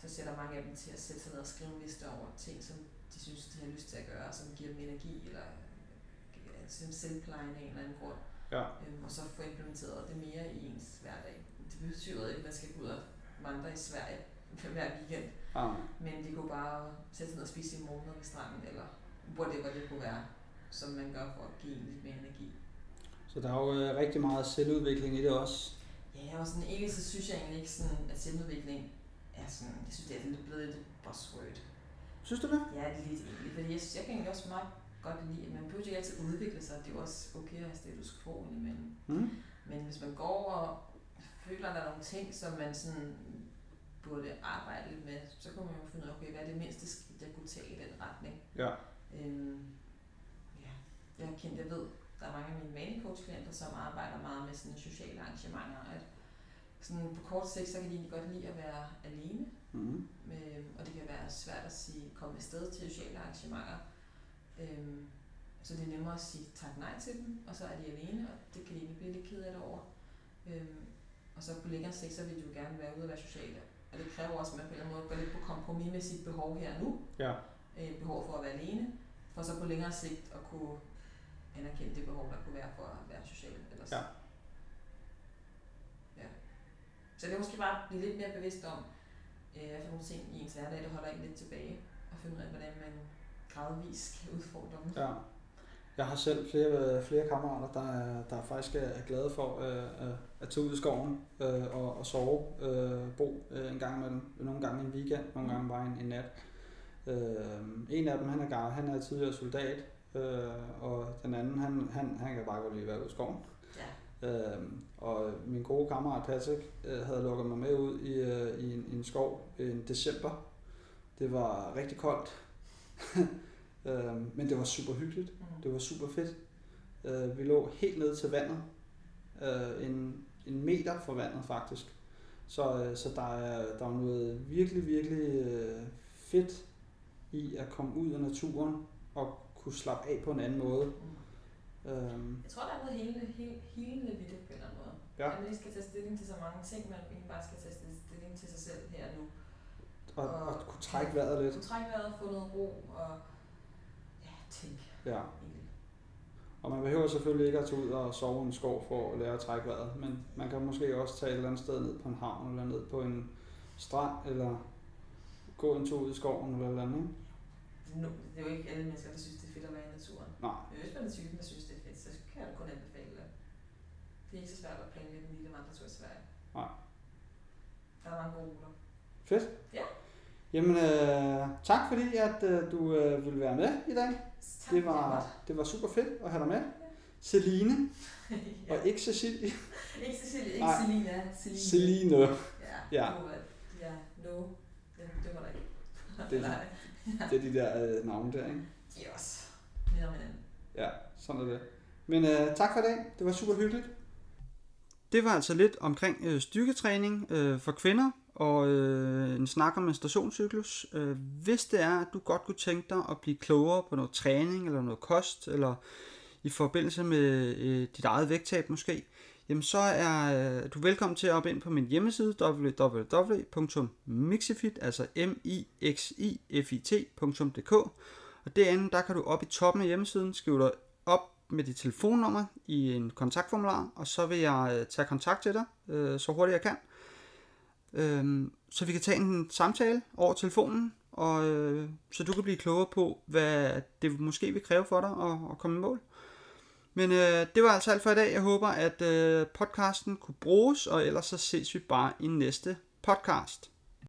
Så sætter mange af dem til at sætte sig ned og skrive en liste over ting, som de synes, de har lyst til at gøre, som giver dem energi, eller øh, som selvpleje af en eller anden grund. Ja. Øhm, og så få implementeret det mere i ens hverdag. Det betyder ikke, at man skal gå ud og vandre i Sverige hver weekend, Ah, men det kunne bare sætte sig ned og spise sin morgenmad ved stranden, eller whatever det kunne være, som man gør for at give en lidt mere energi. Så der er jo øh, rigtig meget selvudvikling i det også. Ja, og sådan egentlig så synes jeg egentlig ikke sådan, at selvudvikling er sådan, jeg synes det er lidt blevet lidt buzzword. Synes du det? Ja, lidt egentlig, fordi jeg, synes, jeg kan egentlig også meget godt lide, at man behøver ikke altid udvikle sig, det er jo også okay at have status quo indimellem. Mm. Men hvis man går og føler, at der er nogle ting, som man sådan burde arbejde lidt med, så kan man jo finde ud af, okay, hvad er det mindste skridt, jeg kunne tage i den retning. Ja. Øhm, ja, jeg kendt, jeg ved, der er mange af mine vanecoach-klienter, som arbejder meget med sådan sociale arrangementer, at sådan på kort sigt, så kan de egentlig godt lide at være alene, Mm. med, og det kan være svært at sige, komme afsted til sociale arrangementer. Øhm, så det er nemmere at sige tak nej til dem, og så er de alene, og det kan de egentlig blive lidt ked af det over. Øhm, og så på længere sigt, så vil de jo gerne være ude og være sociale. Og det kræver også, at man på en eller anden måde går lidt på kompromis med sit behov her og nu. Ja. Øh, behov for at være alene, for så på længere sigt at kunne anerkende det behov, der kunne være for at være social ellers. Ja. ja. Så det er måske bare at blive lidt mere bevidst om, øh, hvad for nogle ting i ens hverdag, der holder en lidt tilbage, og finde ud af, hvordan man gradvist kan udfordre dem. Ja. Jeg har selv flere, flere kammerater, der, er, der faktisk er glade for øh, at- at tage ud i skoven øh, og, og sove, øh, bo øh, en gang imellem, nogle gange en weekend, nogle gange bare en, en nat. Øh, en af dem, han er, han er tidligere soldat, øh, og den anden, han, han, han kan bare godt lide at være ude i skoven. Ja. Øh, og min gode kammerat Patrick øh, havde lukket mig med ud i, øh, i, en, i en skov i en december. Det var rigtig koldt, øh, men det var super hyggeligt. Mm. Det var super fedt. Øh, vi lå helt ned til vandet. Øh, en, en meter fra vandet faktisk. Så, øh, så der, er, der er noget virkelig, virkelig øh, fedt i at komme ud af naturen og kunne slappe af på en anden måde. Mm. Øh, Jeg tror, der er noget hele, hele, helende ved det på en eller anden måde. Ja. At man ikke skal tage stilling til så mange ting, men egentlig bare skal tage stilling til sig selv her og nu. og, og kunne trække vejret lidt. Kunne trække vejret, få noget ro og ja, tænke Ja. Og man behøver selvfølgelig ikke at tage ud og sove i en skov for at lære at trække vejret, men man kan måske også tage et eller andet sted ned på en havn, eller ned på en strand, eller gå en tur ud i skoven, eller eller andet. ikke? No, det er jo ikke alle mennesker, der synes, det er fedt at være i naturen. Nej. Men hvis man er typen, der synes, det er fedt, så kan jeg da kun anbefale det. Det er ikke så svært at planlægge en lille vandretur i Sverige. Nej. Der er mange gode ruter. Fedt. Ja. Jamen, øh, tak fordi, at øh, du øh, ville være med i dag. Tak, Det var, det var super fedt at have dig med. Celine, ja. og ikke Cecilie. Ikke Cecilie, ikke Nej. Selina. Celine. Celine. Ja, Ja. Er- ja, no. Det, det var der ikke. Det. Det er de der øh, navne der, ikke? Er også mere om hinanden. Ja, sådan er det. Men øh, tak for i dag. Det var super hyggeligt. Det var altså lidt omkring øh, styrketræning øh, for kvinder og øh, en snak om menstruationscyklus. Øh, hvis det er, at du godt kunne tænke dig at blive klogere på noget træning eller noget kost, eller i forbindelse med øh, dit eget vægttab måske, jamen så er øh, du velkommen til at op ind på min hjemmeside www.mixifit, altså m i x i f i t.dk og derinde, der kan du op i toppen af hjemmesiden skrive dig op med dit telefonnummer i en kontaktformular, og så vil jeg øh, tage kontakt til dig, øh, så hurtigt jeg kan. Øh, så vi kan tage en samtale over telefonen, og øh, så du kan blive klogere på, hvad det måske vil kræve for dig at, at komme i mål. Men øh, det var altså alt for i dag. Jeg håber, at øh, podcasten kunne bruges, og ellers så ses vi bare i næste podcast.